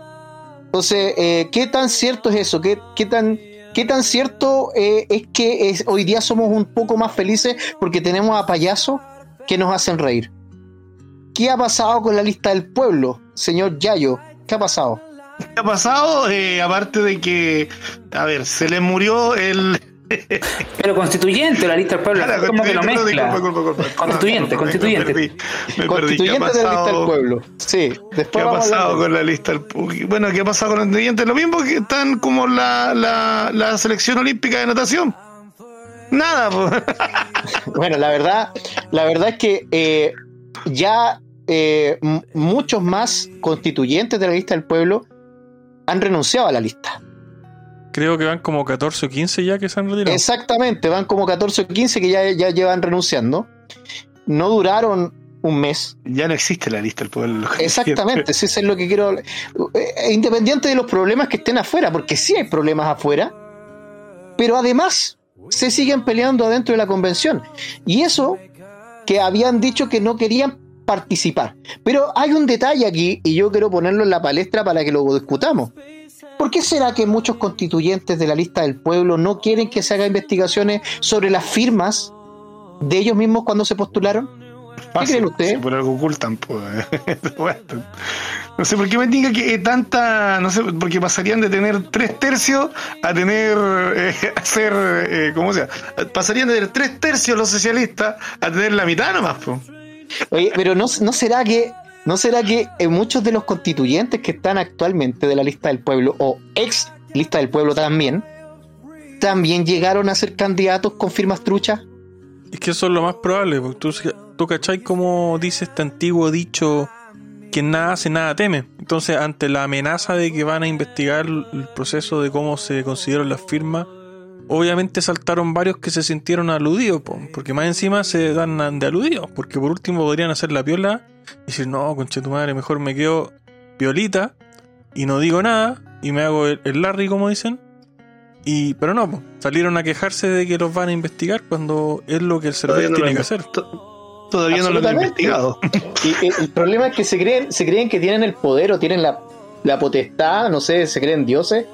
Entonces, eh, ¿qué tan cierto es eso? ¿Qué, tan, qué tan cierto eh, es que hoy día somos un poco más felices porque tenemos a payasos que nos hacen reír? ¿Qué ha pasado con la lista del pueblo, señor Yayo? ¿Qué ha pasado? ¿Qué ha pasado? Eh, aparte de que, a ver, se le murió el... Pero constituyente, la lista del pueblo, claro, como que lo mezcla. Constituyente, constituyente. constituyente de la lista del pueblo. Sí, después ¿Qué ha pasado con la lista del pueblo? Bueno, ¿qué ha pasado con el constituyente? Lo mismo que están como la, la, la selección olímpica de natación. Nada. bueno, la verdad, la verdad es que eh, ya eh, muchos más constituyentes de la lista del pueblo han renunciado a la lista. Creo que van como 14 o 15 ya que se han retirado. Exactamente, van como 14 o 15 que ya, ya llevan renunciando. No duraron un mes. Ya no existe la lista del pueblo. Exactamente, eso es lo que quiero. Eh, independiente de los problemas que estén afuera, porque sí hay problemas afuera, pero además se siguen peleando adentro de la convención. Y eso que habían dicho que no querían participar. Pero hay un detalle aquí y yo quiero ponerlo en la palestra para que lo discutamos. ¿Por qué será que muchos constituyentes de la lista del pueblo no quieren que se haga investigaciones sobre las firmas de ellos mismos cuando se postularon? ¿Qué creen ustedes? por algo ocultan. no sé por qué me diga que tanta. No sé, porque pasarían de tener tres tercios a tener. Eh, a ser. Eh, ¿Cómo sea? Pasarían de tener tres tercios los socialistas a tener la mitad nomás. Pues. Oye, pero no, no será que ¿No será que muchos de los constituyentes que están actualmente de la lista del pueblo, o ex lista del pueblo también, también llegaron a ser candidatos con firmas truchas? Es que eso es lo más probable, porque tú, tú cachai como dice este antiguo dicho, que nada hace, nada teme. Entonces, ante la amenaza de que van a investigar el proceso de cómo se consiguieron las firmas, obviamente saltaron varios que se sintieron aludidos, porque más encima se dan de aludidos, porque por último podrían hacer la piola y decir, no, conche tu madre, mejor me quedo piolita y no digo nada y me hago el, Larry, como dicen. Y, pero no, salieron a quejarse de que los van a investigar cuando es lo que el servidor tiene que hacer. Todavía no lo han investigado. Y, el problema es que se creen, se creen que tienen el poder o tienen la, la potestad, no sé, se creen dioses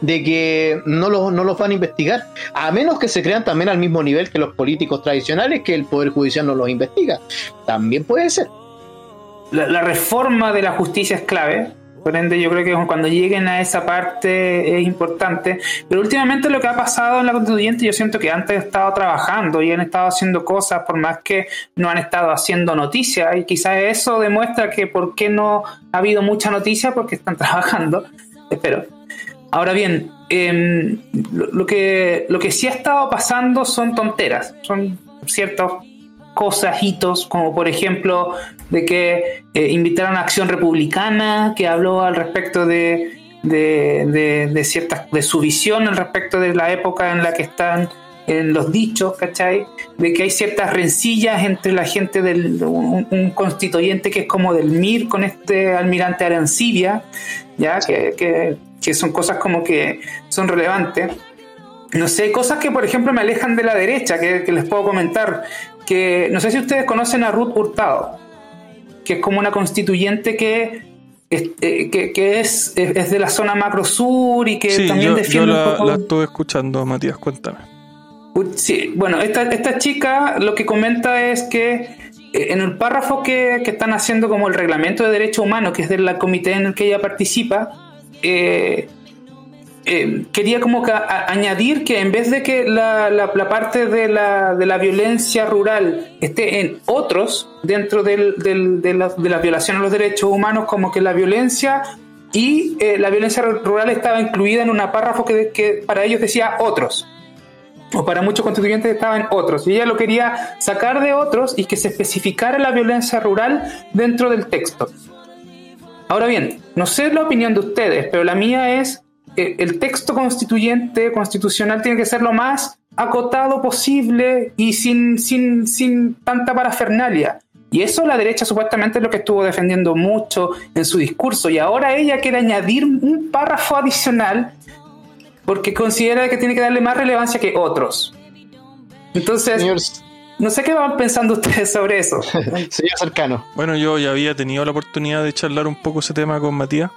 de que no los, no los van a investigar, a menos que se crean también al mismo nivel que los políticos tradicionales, que el Poder Judicial no los investiga. También puede ser. La, reforma de la justicia es clave, por ende, yo creo que cuando lleguen a esa parte es importante. Pero últimamente lo que ha pasado en la constituyente, yo siento que antes han estado trabajando y han estado haciendo cosas, por más que no han estado haciendo noticias. Y quizás eso demuestra que por qué no ha habido mucha noticia, porque están trabajando. Espero. Ahora bien, em, lo, que, lo que sí ha estado pasando son tonteras, son ciertas cosas, hitos, como por ejemplo de que eh, invitaron a Acción Republicana, que habló al respecto de, de, ciertas, de su visión al respecto de la época en la que están en los dichos, ¿cachai? De que hay ciertas rencillas entre la gente del un, constituyente que es como del MIR con este almirante Arancibia, ya que que son cosas como que son relevantes. No sé, cosas que por ejemplo me alejan de la derecha, que, les puedo comentar, que no sé si ustedes conocen a Ruth Hurtado, que es como una constituyente que, eh, que, es, es, de la zona macro sur y que también defiende... Yo la, la estuve escuchando, Matías, cuéntame. Sí, bueno, esta, esta chica lo que comenta es que eh, en el párrafo que, que, están haciendo como el reglamento de derechos humanos, que es del comité en el que ella participa, eh, eh, quería como que añadir que en vez de que la, la, parte de la, de la, violencia rural esté en otros, dentro del, del, de, la, de, la, violación a los derechos humanos, como que la violencia y eh, la violencia rural estaba incluida en un párrafo que, que, para ellos decía otros. O para muchos constituyentes estaba en otros. Y ella lo quería sacar de otros y que se especificara la violencia rural dentro del texto. Ahora bien, no sé la opinión de ustedes, pero la mía es el texto constituyente, constitucional, tiene que ser lo más acotado posible y sin, sin, sin tanta parafernalia. Y eso la derecha supuestamente es lo que estuvo defendiendo mucho en su discurso. Y ahora ella quiere añadir un párrafo adicional porque considera que tiene que darle más relevancia que otros. Entonces, no sé qué van pensando ustedes sobre eso. Señor Cercano. Bueno, yo ya había tenido la oportunidad de charlar un poco ese tema con Matías.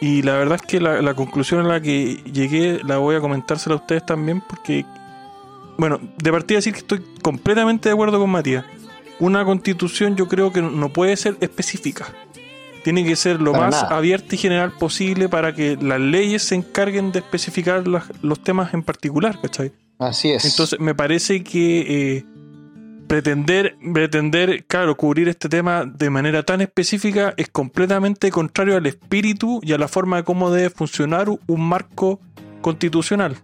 Y la verdad es que la, conclusión a la que llegué la voy a comentársela a ustedes también porque, bueno, de partida decir que estoy completamente de acuerdo con Matías. Una constitución yo creo que no puede ser específica. Tiene que ser lo más abierta y general posible para que las leyes se encarguen de especificar los temas en particular, ¿cachai? Así es. Entonces me parece que eh, pretender, pretender, claro, cubrir este tema de manera tan específica es completamente contrario al espíritu y a la forma de cómo debe funcionar un marco constitucional.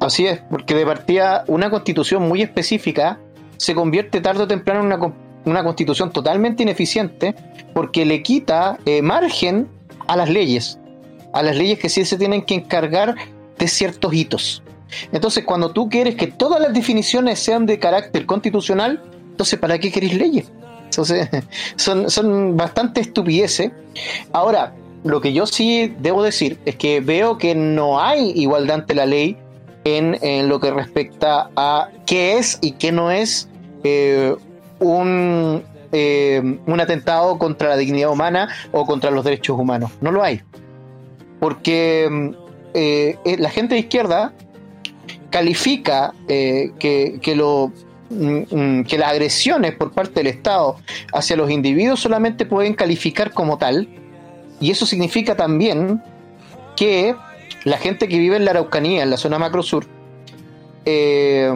Así es, porque de partida una constitución muy específica se convierte tarde o temprano en una, una constitución totalmente ineficiente porque le quita eh, margen a las leyes, a las leyes que sí se tienen que encargar de ciertos hitos. Entonces, cuando tú quieres que todas las definiciones sean de carácter constitucional, entonces, ¿para qué querés leyes? Entonces, son, son bastante estupideces. Ahora, lo que yo sí debo decir es que veo que no hay igualdad ante la ley en, lo que respecta a qué es y qué no es eh, un, eh, un atentado contra la dignidad humana o contra los derechos humanos. No lo hay. Porque eh, la gente de izquierda califica eh, que, lo, mm, mm, que las agresiones por parte del Estado hacia los individuos solamente pueden calificar como tal, y eso significa también que la gente que vive en la Araucanía, en la zona macro sur, eh,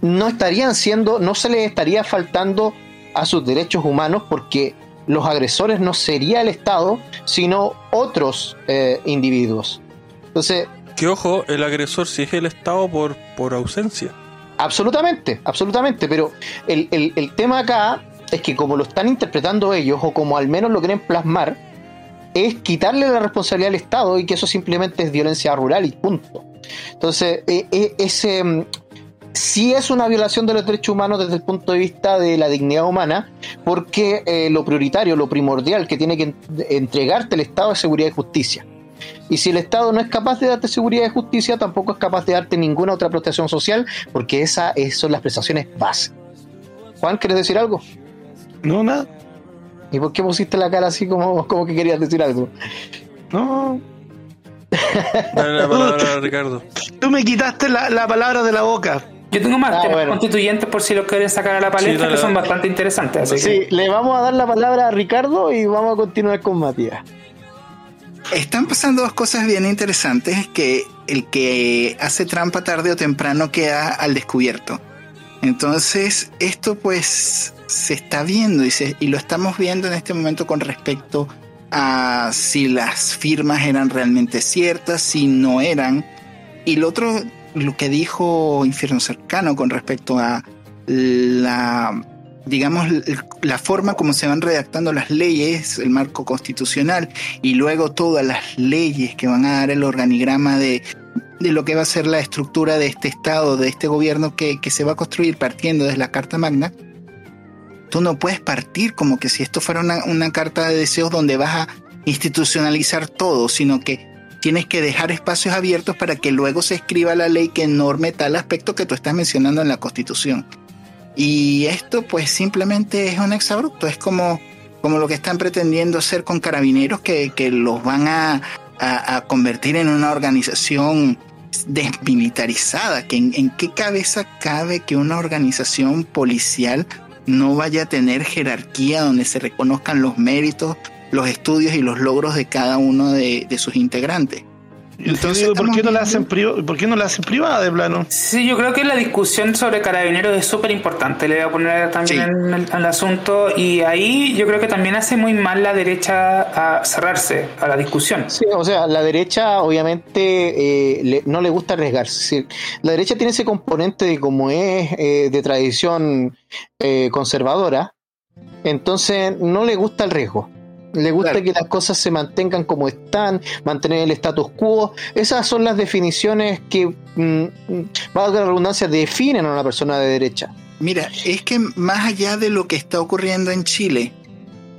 no estarían siendo, no se les estaría faltando a sus derechos humanos porque los agresores no sería el Estado, sino otros eh, individuos. Entonces, que ojo, el agresor si es el Estado por, por ausencia. Absolutamente, absolutamente, pero el, el, tema acá es que como lo están interpretando ellos, o como al menos lo quieren plasmar, es quitarle la responsabilidad al Estado y que eso simplemente es violencia rural y punto. Entonces, eh, eh, ese mm, sí es una violación de los derechos humanos desde el punto de vista de la dignidad humana, porque eh, lo prioritario, lo primordial que tiene que entregarte el Estado es seguridad y justicia. Y si el Estado no es capaz de darte seguridad y justicia, tampoco es capaz de darte ninguna otra protección social, porque esa, son las prestaciones básicas. Juan, ¿quieres decir algo? No, nada. ¿Y por qué pusiste la cara así como, como que querías decir algo? No. Dale la palabra Ricardo. Tú me quitaste la, palabra de la boca. Yo tengo más ah, temas constituyentes por si los quieren sacar a la palestra, que son bastante interesantes. sí, le vamos a dar la palabra a Ricardo y vamos a continuar con Matías. Están pasando dos cosas bien interesantes que el que hace trampa tarde o temprano queda al descubierto. Entonces, esto pues se está viendo y, y lo estamos viendo en este momento con respecto a si las firmas eran realmente ciertas, si no eran. Y lo otro, lo que dijo Infierno Cercano con respecto a la digamos, la forma como se van redactando las leyes, el marco constitucional y luego todas las leyes que van a dar el organigrama de, de lo que va a ser la estructura de este Estado, de este gobierno que, que se va a construir partiendo desde la Carta Magna, tú no puedes partir como que si esto fuera una, una carta de deseos donde vas a institucionalizar todo, sino que tienes que dejar espacios abiertos para que luego se escriba la ley que norme tal aspecto que tú estás mencionando en la Constitución. Y esto pues simplemente es un exabrupto, es como, como lo que están pretendiendo hacer con carabineros que, los van a, convertir en una organización desmilitarizada. Que en, qué cabeza cabe que una organización policial no vaya a tener jerarquía donde se reconozcan los méritos, los estudios y los logros de cada uno de sus integrantes? Entonces, ¿por qué, no la hacen ¿por qué no la hacen privada de plano? Sí, yo creo que la discusión sobre carabineros es súper importante. Le voy a poner también en el, asunto. Y ahí yo creo que también hace muy mal la derecha a cerrarse a la discusión. Sí, o sea, la derecha obviamente eh, no le gusta arriesgarse. la derecha tiene ese componente de como es eh, de tradición eh, conservadora, entonces no le gusta el riesgo le gusta que las cosas se mantengan como están, mantener el status quo. Esas son las definiciones que, mm, va a dar la redundancia, definen a una persona de derecha. Mira, es que más allá de lo que está ocurriendo en Chile,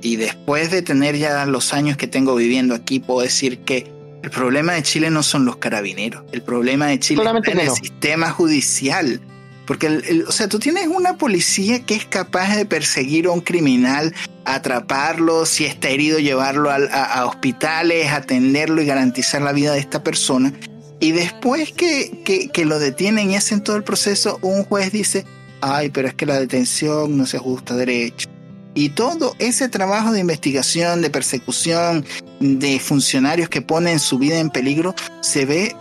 y después de tener ya los años que tengo viviendo aquí, puedo decir que el problema de Chile no son los carabineros, el problema de Chile es el sistema judicial porque, o sea, tú tienes una policía que es capaz de perseguir a un criminal, atraparlo, si está herido, llevarlo a, hospitales, atenderlo y garantizar la vida de esta persona. Y después que, que, lo detienen y hacen todo el proceso, un juez dice, ay, pero es que la detención no se ajusta derecho. Y todo ese trabajo de investigación, de persecución, de funcionarios que ponen su vida en peligro, se ve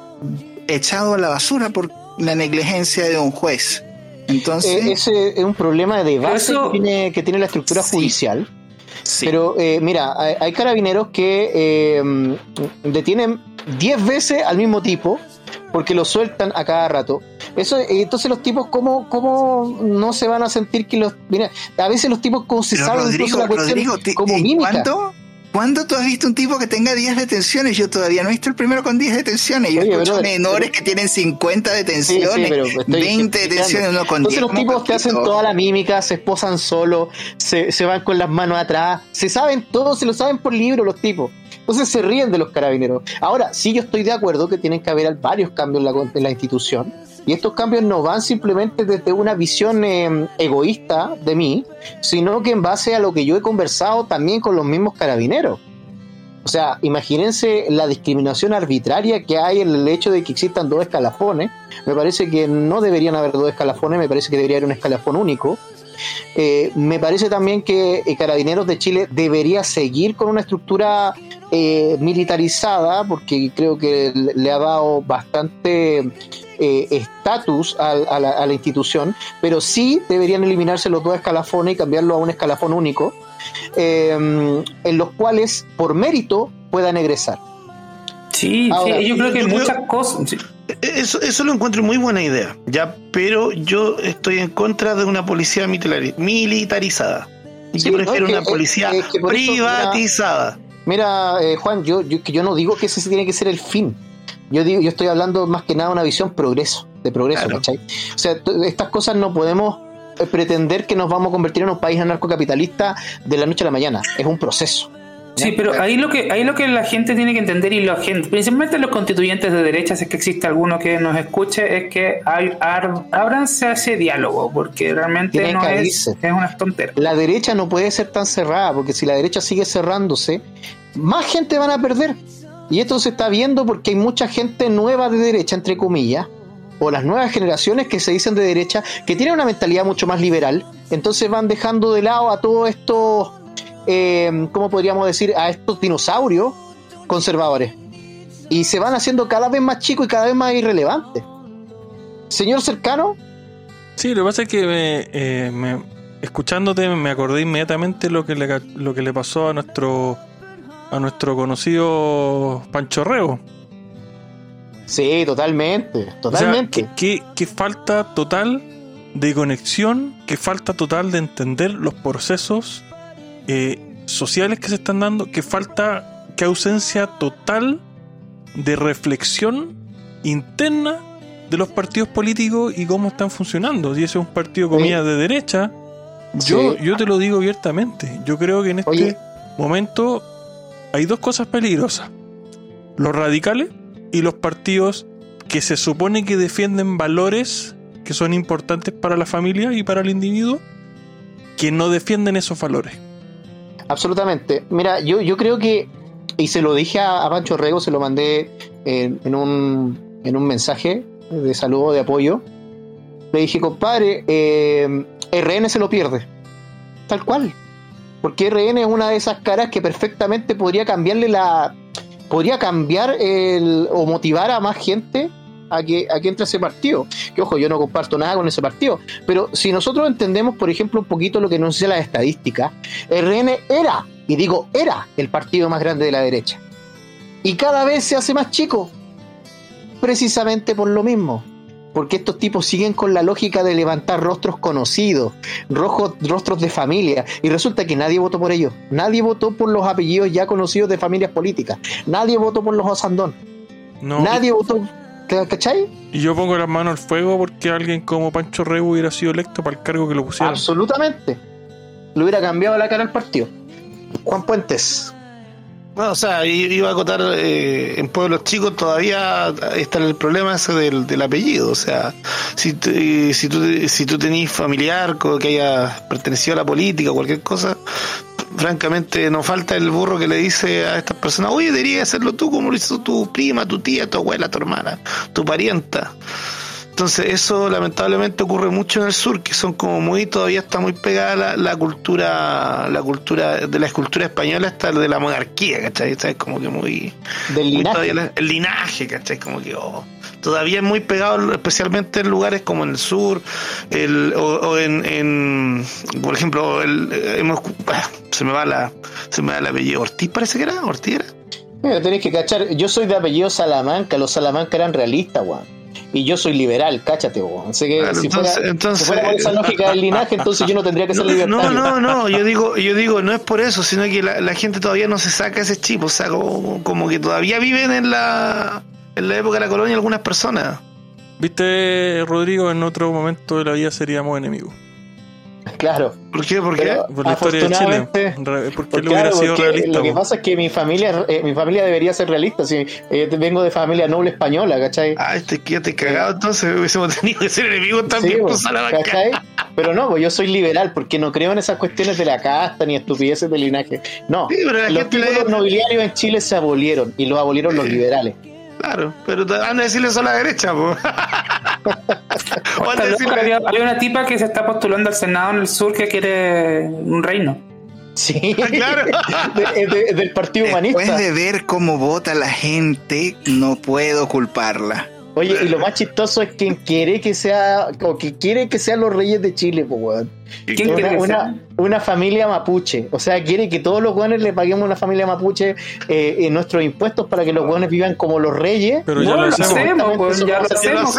echado a la basura por la negligencia de un juez. Entonces, eh, ese es un problema de base que, tiene, la estructura judicial. Pero eh, mira, hay, carabineros que eh, detienen 10 veces al mismo tipo porque lo sueltan a cada rato. Eso, entonces los tipos, ¿cómo, ¿cómo no se van a sentir que los... Mira, a veces los tipos como se saben incluso la cuestión como mímica. ¿Cuándo tú has visto un tipo que tenga 10 detenciones? Yo todavía no he visto el primero con 10 detenciones. Yo escucho menores que tienen 50 detenciones, 20 detenciones, uno con Entonces los tipos te hacen toda la mímica, se esposan solo, se, se van con las manos atrás, se saben todo, se lo saben por libro los tipos. Entonces se ríen de los carabineros. Ahora, sí yo estoy de acuerdo que tienen que haber varios cambios en la, en la institución y estos cambios no van simplemente desde una visión em, egoísta de mí, sino que en base a lo que yo he conversado también con los mismos carabineros. O sea, imagínense la discriminación arbitraria que hay en el hecho de que existan dos escalafones. Me parece que no deberían haber dos escalafones, me parece que debería haber un escalafón único. Eh, me parece también que eh, Carabineros de Chile debería seguir con una estructura eh, militarizada, porque creo que le ha dado bastante eh, estatus a, la, institución, pero sí deberían eliminarse los dos escalafones y cambiarlo a un escalafón único, em, en los cuales por mérito puedan egresar. Sí, yo creo que muchas cosas. Eso, eso lo encuentro muy buena idea, ya, pero yo estoy en contra de una policía militarizada. yo prefiero una policía privatizada. mira, eh, Juan, yo, yo, yo no digo que ese tiene que ser el fin yo digo, yo estoy hablando más que nada de una visión progreso, de progreso, ¿cachai? O sea, estas cosas no podemos eh, pretender que nos vamos a convertir en un país anarcocapitalista de la noche a la mañana. Es un proceso. Sí, pero ahí lo que ahí lo que la gente tiene que entender y la gente, principalmente los constituyentes de derecha, si es que existe alguno que nos escuche, es que hay, ábranse a ese diálogo, porque realmente no es, es una tontería. La derecha no puede ser tan cerrada, porque si la derecha sigue cerrándose, más gente van a perder. Y esto se está viendo porque hay mucha gente nueva de derecha, entre comillas, o las nuevas generaciones que se dicen de derecha, que tienen una mentalidad mucho más liberal, entonces van dejando de lado a todos estos, eh, ¿cómo podríamos decir? A estos dinosaurios conservadores. Y se van haciendo cada vez más chicos y cada vez más irrelevantes. Señor cercano. Sí, lo que pasa es que eh, me, escuchándote me acordé inmediatamente lo que le, lo que le pasó a nuestro a nuestro conocido Panchorreo. Sí, totalmente, totalmente. que, falta total de conexión, que falta total de entender los procesos eh, sociales que se están dando, que falta, que ausencia total de reflexión interna de los partidos políticos y cómo están funcionando. Si ese es un partido comida de derecha, yo, yo te lo digo abiertamente. Yo creo que en este momento hay dos cosas peligrosas. Los radicales y los partidos que se supone que defienden valores que son importantes para la familia y para el individuo, que no defienden esos valores. Absolutamente. Mira, yo, yo creo que, y se lo dije a, Pancho Rego, se lo mandé en, un, en un mensaje de saludo, de apoyo, le dije, compadre, eh, RN se lo pierde. Tal cual. Porque RN es una de esas caras que perfectamente podría cambiarle la. podría cambiar el, o motivar a más gente a que, a que entre ese partido. Que ojo, yo no comparto nada con ese partido. Pero si nosotros entendemos, por ejemplo, un poquito lo que nos dice la estadística, RN era, y digo era, el partido más grande de la derecha. Y cada vez se hace más chico. Precisamente por lo mismo porque estos tipos siguen con la lógica de levantar rostros conocidos, rojos, rostros de familia, y resulta que nadie votó por ellos, nadie votó por los apellidos ya conocidos de familias políticas, nadie votó por los Osandón, nadie votó, ¿cachai? Y yo pongo las manos al fuego porque alguien como Pancho Reu hubiera sido electo para el cargo que lo pusieron. Absolutamente, le hubiera cambiado la cara al partido. Juan Puentes. Bueno, o sea, iba a acotar, eh, en pueblos chicos todavía está el problema ese del, del apellido. O sea, si, si tú, si tú tenés familiar que haya pertenecido a la política o cualquier cosa, francamente no falta el burro que le dice a estas personas, oye, debería hacerlo tú como lo hizo tu prima, tu tía, tu abuela, tu hermana, tu parienta. Entonces eso lamentablemente ocurre mucho en el sur, que son como muy, todavía está muy pegada la, la cultura, la cultura de la escultura española hasta de la monarquía, ¿cachai? Es como que muy... Del linaje. el linaje, ¿cachai? Como que oh, todavía es muy pegado, especialmente en lugares como en el sur, el, o, en, en, por ejemplo, el, hemos, ah, se me va la, se me va el apellido Ortiz, parece que era, Ortiz era. Mira, tenés que cachar, yo soy de apellido Salamanca, los Salamanca eran realistas, weón y yo soy liberal, cáchate, vos. Así que si, entonces, fuera, por esa lógica del linaje, entonces yo no tendría que ser libertario. No, no, no, yo digo, yo digo, no es por eso, sino que la, gente todavía no se saca ese chip, o sea, como, que todavía viven en la, en la época de la colonia algunas personas. Viste, Rodrigo, en otro momento de la vida seríamos enemigos. Claro. ¿Por qué? ¿Por qué? Por la historia de Chile. ¿Por qué hubiera sido realista? Lo que pasa es que mi familia, eh, mi familia debería ser realista. Si eh, vengo de familia noble española, ¿cachai? Ah, este quédate cagado, entonces hubiésemos tenido que ser enemigos también por ¿cachai? Pero no, pues yo soy liberal porque no creo en esas cuestiones de la casta ni estupideces del linaje. No, los títulos nobiliarios en Chile se abolieron y los abolieron los liberales. Claro, pero van a decirle eso a la derecha, pues. Hay una tipa que se está postulando al Senado en el sur que quiere un reino. Sí, ah, claro. del Partido Humanista. Después de ver cómo vota la gente, no puedo culparla. Oye, y lo más chistoso es quien quiere que sea, o que quiere que sean los reyes de Chile, pues, weón. ¿Quién una, quiere una, una, familia mapuche. O sea, quiere que todos los weones le paguemos a una familia mapuche eh, en nuestros impuestos para que los weones vivan como los reyes. Pero ya lo, hacemos, pues, ya lo hacemos.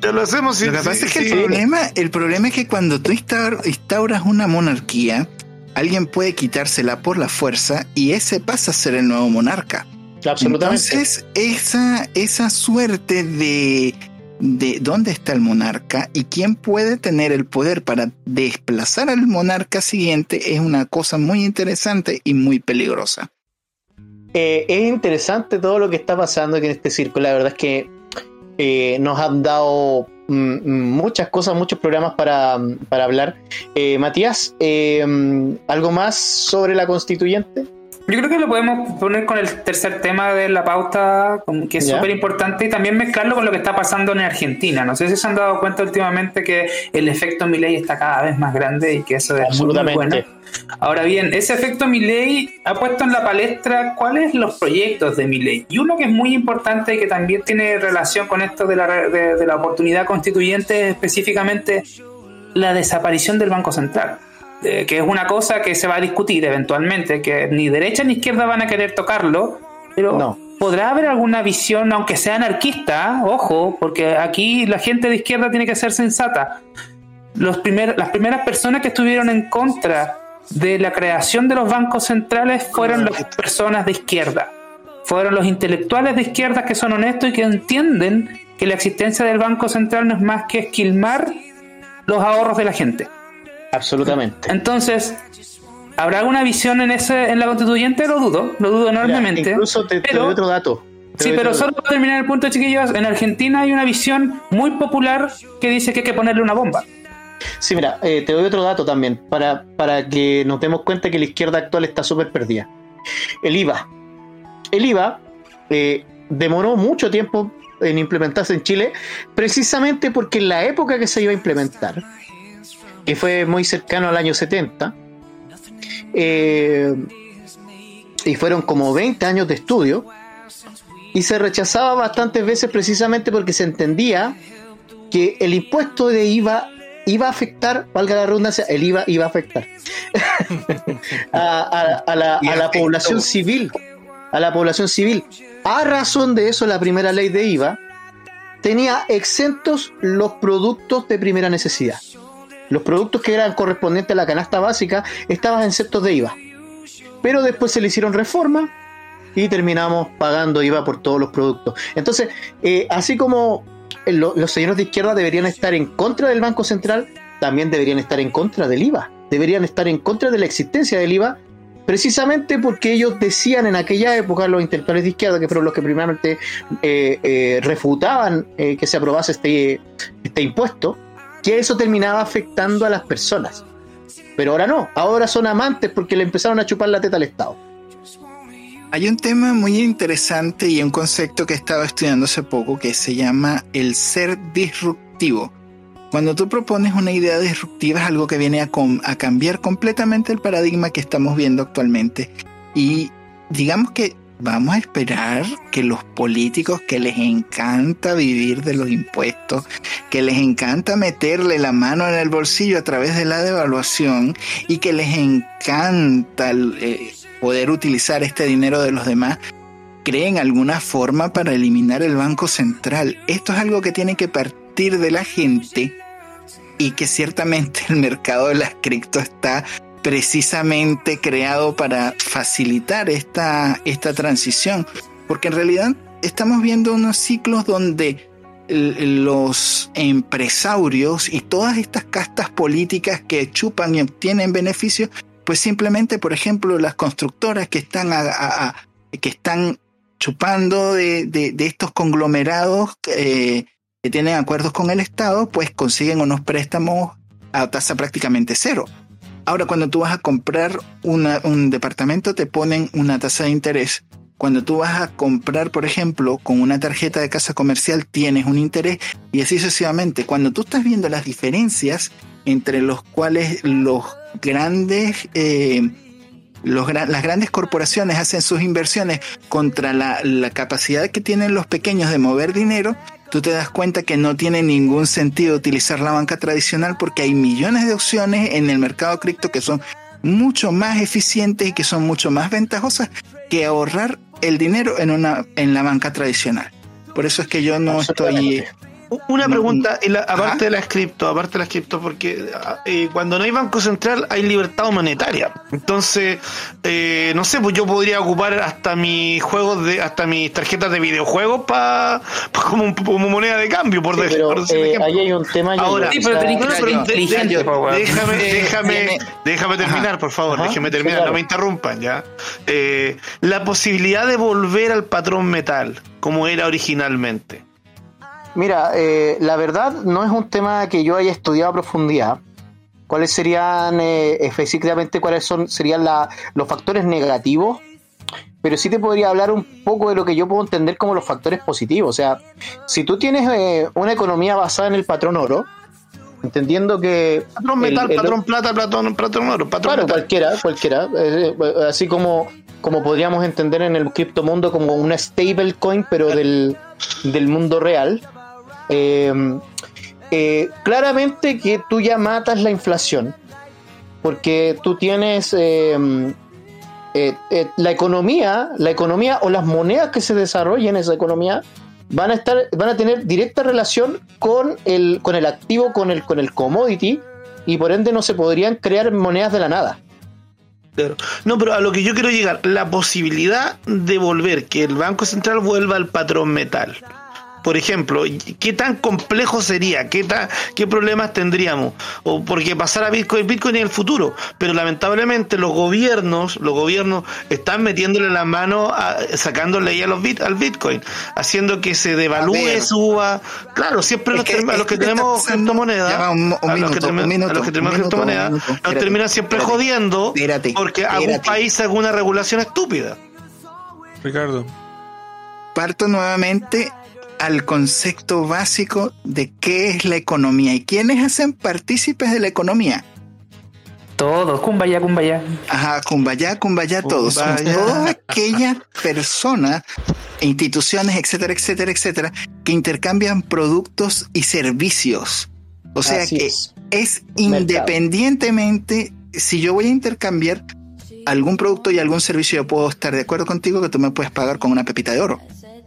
Ya lo hacemos. Lo que pasa es que el, problema, el problema es que cuando tú instauras una monarquía, alguien puede quitársela por la fuerza y ese pasa a ser el nuevo monarca. Absolutamente. Entonces, esa, esa suerte de, de dónde está el monarca y quién puede tener el poder para desplazar al monarca siguiente es una cosa muy interesante y muy peligrosa. Eh, es interesante todo lo que está pasando en este círculo. La verdad es que eh, nos han dado mm, mm, muchas cosas, muchos programas para, para hablar. Eh, Matías, ¿algo más sobre la constituyente? Yo creo que lo podemos poner con el tercer tema de la pauta, que es súper importante, y también mezclarlo con lo que está pasando en Argentina. No sé si se han dado cuenta últimamente que el efecto Milei está cada vez más grande y que eso es muy, bueno. Ahora bien, ese efecto Milei ha puesto en la palestra cuáles los proyectos de Milei. Y uno que es muy importante y que también tiene relación con esto de la, de la oportunidad constituyente, específicamente la desaparición del Banco Central. Eh, que es una cosa que se va a discutir eventualmente, que ni derecha ni izquierda van a querer tocarlo, pero podrá haber alguna visión, aunque sea anarquista, ojo, porque aquí la gente de izquierda tiene que ser sensata. Los primer, las primeras personas que estuvieron en contra de la creación de los bancos centrales fueron las personas de izquierda. Fueron los intelectuales de izquierda que son honestos y que entienden que la existencia del Banco Central no es más que esquilmar los ahorros de la gente. Absolutamente. Entonces, ¿habrá alguna visión en ese en la constituyente? Lo dudo, lo dudo enormemente. incluso te, doy otro dato. sí, pero solo para terminar el punto, chiquillos, en Argentina hay una visión muy popular que dice que hay que ponerle una bomba. Sí, mira, eh, te doy otro dato también, para, para que nos demos cuenta que la izquierda actual está súper perdida. El IVA. El IVA, eh, demoró mucho tiempo en implementarse en Chile, precisamente porque en la época que se iba a implementar, que fue muy cercano al año 70, eh, y fueron como 20 años de estudio, y se rechazaba bastantes veces precisamente porque se entendía que el impuesto de IVA iba a afectar, valga la redundancia, el IVA iba a afectar a, la, a la población civil, a la población civil. A razón de eso, la primera ley de IVA tenía exentos los productos de primera necesidad. Los productos que eran correspondientes a la canasta básica estaban exentos de IVA. Pero después se le hicieron reformas y terminamos pagando IVA por todos los productos. Entonces, eh, así como los señores de izquierda deberían estar en contra del Banco Central, también deberían estar en contra del IVA. Deberían estar en contra de la existencia del IVA, precisamente porque ellos decían en aquella época, los intelectuales de izquierda, que fueron los que primeramente eh, eh, refutaban que se aprobase este, este impuesto, que eso terminaba afectando a las personas. Pero ahora no, ahora son amantes porque le empezaron a chupar la teta al Estado. Hay un tema muy interesante y un concepto que he estado estudiando hace poco que se llama el ser disruptivo. Cuando tú propones una idea disruptiva es algo que viene a, cambiar completamente el paradigma que estamos viendo actualmente. Y digamos que vamos a esperar que los políticos que les encanta vivir de los impuestos, que les encanta meterle la mano en el bolsillo a través de la devaluación y que les encanta eh, poder utilizar este dinero de los demás, creen alguna forma para eliminar el Banco Central. Esto es algo que tiene que partir de la gente y que ciertamente el mercado de las cripto está precisamente creado para facilitar esta, esta transición, porque en realidad estamos viendo unos ciclos donde los empresarios y todas estas castas políticas que chupan y obtienen beneficios, pues simplemente, por ejemplo, las constructoras que están, que están chupando de, estos conglomerados eh, que tienen acuerdos con el Estado, pues consiguen unos préstamos a tasa prácticamente cero. Ahora, cuando tú vas a comprar un departamento, te ponen una tasa de interés. Cuando tú vas a comprar, por ejemplo, con una tarjeta de casa comercial, tienes un interés y así sucesivamente. Cuando tú estás viendo las diferencias entre los cuales los grandes, eh, las grandes corporaciones hacen sus inversiones contra la, la capacidad que tienen los pequeños de mover dinero, tú te das cuenta que no tiene ningún sentido utilizar la banca tradicional porque hay millones de opciones en el mercado cripto que son mucho más eficientes y que son mucho más ventajosas que ahorrar el dinero en una en la banca tradicional. Por eso es que yo no estoy una pregunta, aparte de la cripto, aparte de la cripto, porque eh, cuando no hay banco central hay libertad monetaria. Entonces, eh, no sé, pues yo podría ocupar hasta mis juegos de, hasta mis tarjetas de videojuegos para como, como, moneda de cambio, por, eh, Ahí hay un tema. Ahora, déjame, déjame, déjame terminar, por favor, déjame terminar, no me interrumpan ya. la posibilidad de volver al patrón metal como era originalmente. Mira, eh, la verdad no es un tema que yo haya estudiado a profundidad. ¿Cuáles serían eh, específicamente cuáles son serían los factores negativos? Pero sí te podría hablar un poco de lo que yo puedo entender como los factores positivos. O sea, si tú tienes eh, una economía basada en el patrón oro, entendiendo que patrón metal, patrón plata, patrón, patrón oro, patrón claro, cualquiera, cualquiera, así como como podríamos entender en el criptomundo como una stablecoin, pero del, del mundo real. Eh, eh, claramente que tú ya matas la inflación, porque tú tienes eh, la economía, la economía o las monedas que se desarrollen en esa economía van a estar, van a tener directa relación con el, con el activo, con el, con el commodity, y por ende no se podrían crear monedas de la nada. No, pero a lo que yo quiero llegar, la posibilidad de volver, que el Banco Central vuelva al patrón metal por ejemplo, ¿qué tan complejo sería? ¿Qué, ¿Qué problemas tendríamos? O porque pasar a Bitcoin, Bitcoin en el futuro, pero lamentablemente los gobiernos, los gobiernos están metiéndole la mano, a, sacándole ahí a los bit, al Bitcoin, haciendo que se devalúe, suba. Claro, siempre los, a los que tenemos criptomonedas, a los que tenemos criptomonedas, nos terminan siempre jodiendo porque algún país alguna regulación estúpida. Ricardo, parto nuevamente al concepto básico de qué es la economía y quiénes hacen partícipes de la economía. Todos, cumbaya, cumbaya. Ajá, cumbaya, cumbaya, todos. Kumbaya. todas aquellas personas, instituciones, etcétera, etcétera, etcétera, que intercambian productos y servicios. O sea Así que es. es independientemente si yo voy a intercambiar algún producto y algún servicio, yo puedo estar de acuerdo contigo que tú me puedes pagar con una pepita de oro.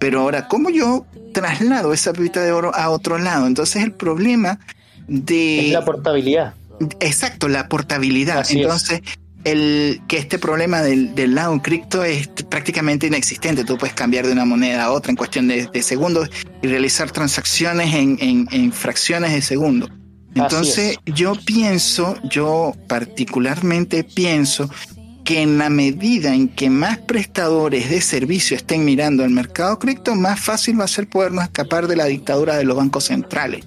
Pero ahora, ¿cómo yo traslado esa pepita de oro a otro lado? Entonces el problema de... Es la portabilidad. Exacto, la portabilidad. Así es. Entonces, el que este problema del, del lado cripto es prácticamente inexistente. Tú puedes cambiar de una moneda a otra en cuestión de, de segundos y realizar transacciones en, en- en fracciones de segundo. Entonces, yo pienso, yo particularmente pienso que en la medida en que más prestadores de servicio estén mirando el mercado cripto, más fácil va a ser podernos escapar de la dictadura de los bancos centrales.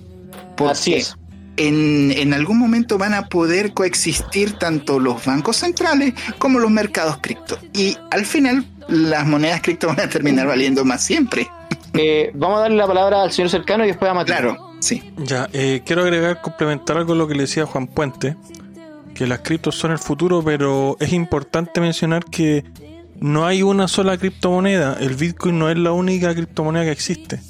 Porque Así es. en, en algún momento van a poder coexistir tanto los bancos centrales como los mercados cripto. Y al final las monedas cripto van a terminar valiendo más siempre. Eh, vamos a darle la palabra al señor cercano y después a Matías. Claro, sí. Ya, eh, quiero agregar, complementar algo a lo que le decía Juan Puente, que las criptos son el futuro, pero es importante mencionar que no hay una sola criptomoneda. El Bitcoin no es la única criptomoneda que existe,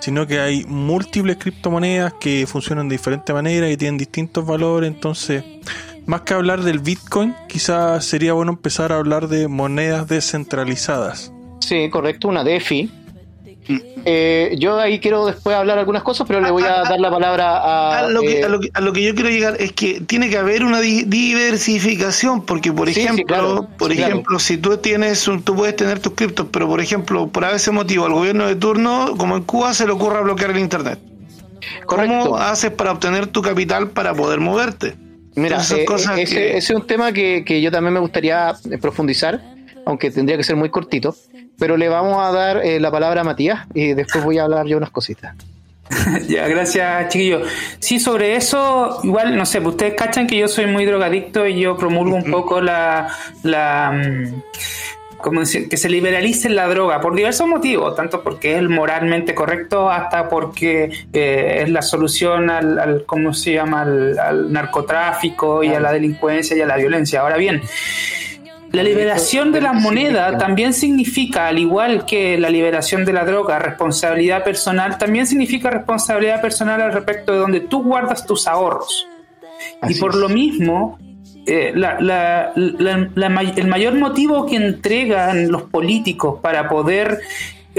sino que hay múltiples criptomonedas que funcionan de diferente manera y tienen distintos valores. Entonces, más que hablar del Bitcoin, quizás sería bueno empezar a hablar de monedas descentralizadas. Sí, correcto, una DeFi. Eh, yo ahí quiero después hablar algunas cosas, pero le voy a dar la palabra a. A lo, que, eh, a, lo que, a lo que yo quiero llegar es que tiene que haber una di- diversificación, porque por Sí, sí, ejemplo, claro, por sí, claro. ejemplo, si tú tienes, un- tú puedes tener tus criptos, pero por ejemplo, por ese motivo, al gobierno de turno, como en Cuba, se le ocurra bloquear el internet. correcto. ¿Cómo haces para obtener tu capital para poder moverte? Mira, Entonces, eh, cosas ese, que- ese es un tema que, que yo también me gustaría profundizar, aunque tendría que ser muy cortito. Pero le vamos a dar eh, la palabra a Matías y después voy a hablar yo unas cositas. Ya, gracias, chiquillo. Sí, sobre eso, igual, no sé, pues ustedes cachan que yo soy muy drogadicto y yo promulgo un poco la. la mm, como decir, que se liberalicen la droga por diversos motivos, tanto porque es el moralmente correcto hasta porque eh, es la solución al, al ¿cómo se llama?, al, al narcotráfico y a la delincuencia y a la violencia. Ahora bien, la liberación de las monedas también significa, al igual que la liberación de la droga, responsabilidad personal, también significa responsabilidad personal al respecto de donde tú guardas tus ahorros. Así y por es. lo mismo, eh, la- la- la- la el mayor motivo que entregan los políticos para poder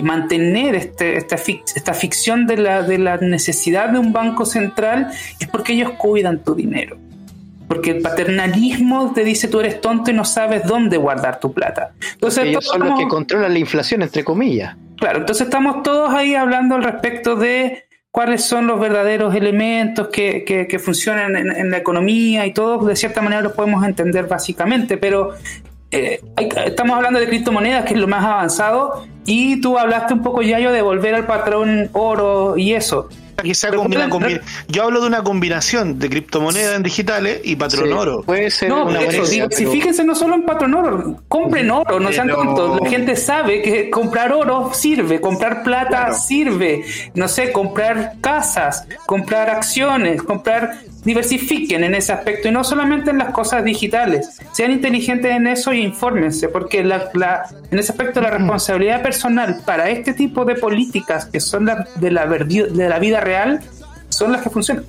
mantener este- esta, fic- esta ficción de la, de la necesidad de un banco central es porque ellos cuidan tu dinero. Porque el paternalismo te dice tú eres tonto y no sabes dónde guardar tu plata. Entonces, Ellos son los que controlan la inflación, entre comillas. Claro, entonces estamos todos ahí hablando al respecto de cuáles son los verdaderos elementos que, que- que funcionan en, en la economía y todos de cierta manera los podemos entender básicamente, pero eh, hay- estamos hablando de criptomonedas, que es lo más avanzado, y tú hablaste un poco, Yayo, de volver al patrón oro y eso. Quizá combina- yo hablo de una combinación de criptomonedas en digitales y patrón Sí, oro. Puede ser No, una eso, si fíjense no solo en patrón oro, compren oro, no sean Pero- tontos. La gente sabe que comprar oro sirve, comprar plata Claro. sirve, no sé, comprar casas, comprar acciones, comprar diversifiquen en ese aspecto y no solamente en las cosas digitales. Sean inteligentes en eso y infórmense, porque la, la- en ese aspecto la responsabilidad personal para este tipo de políticas que son la, de, la, verdi- de la vida real son las que funcionan.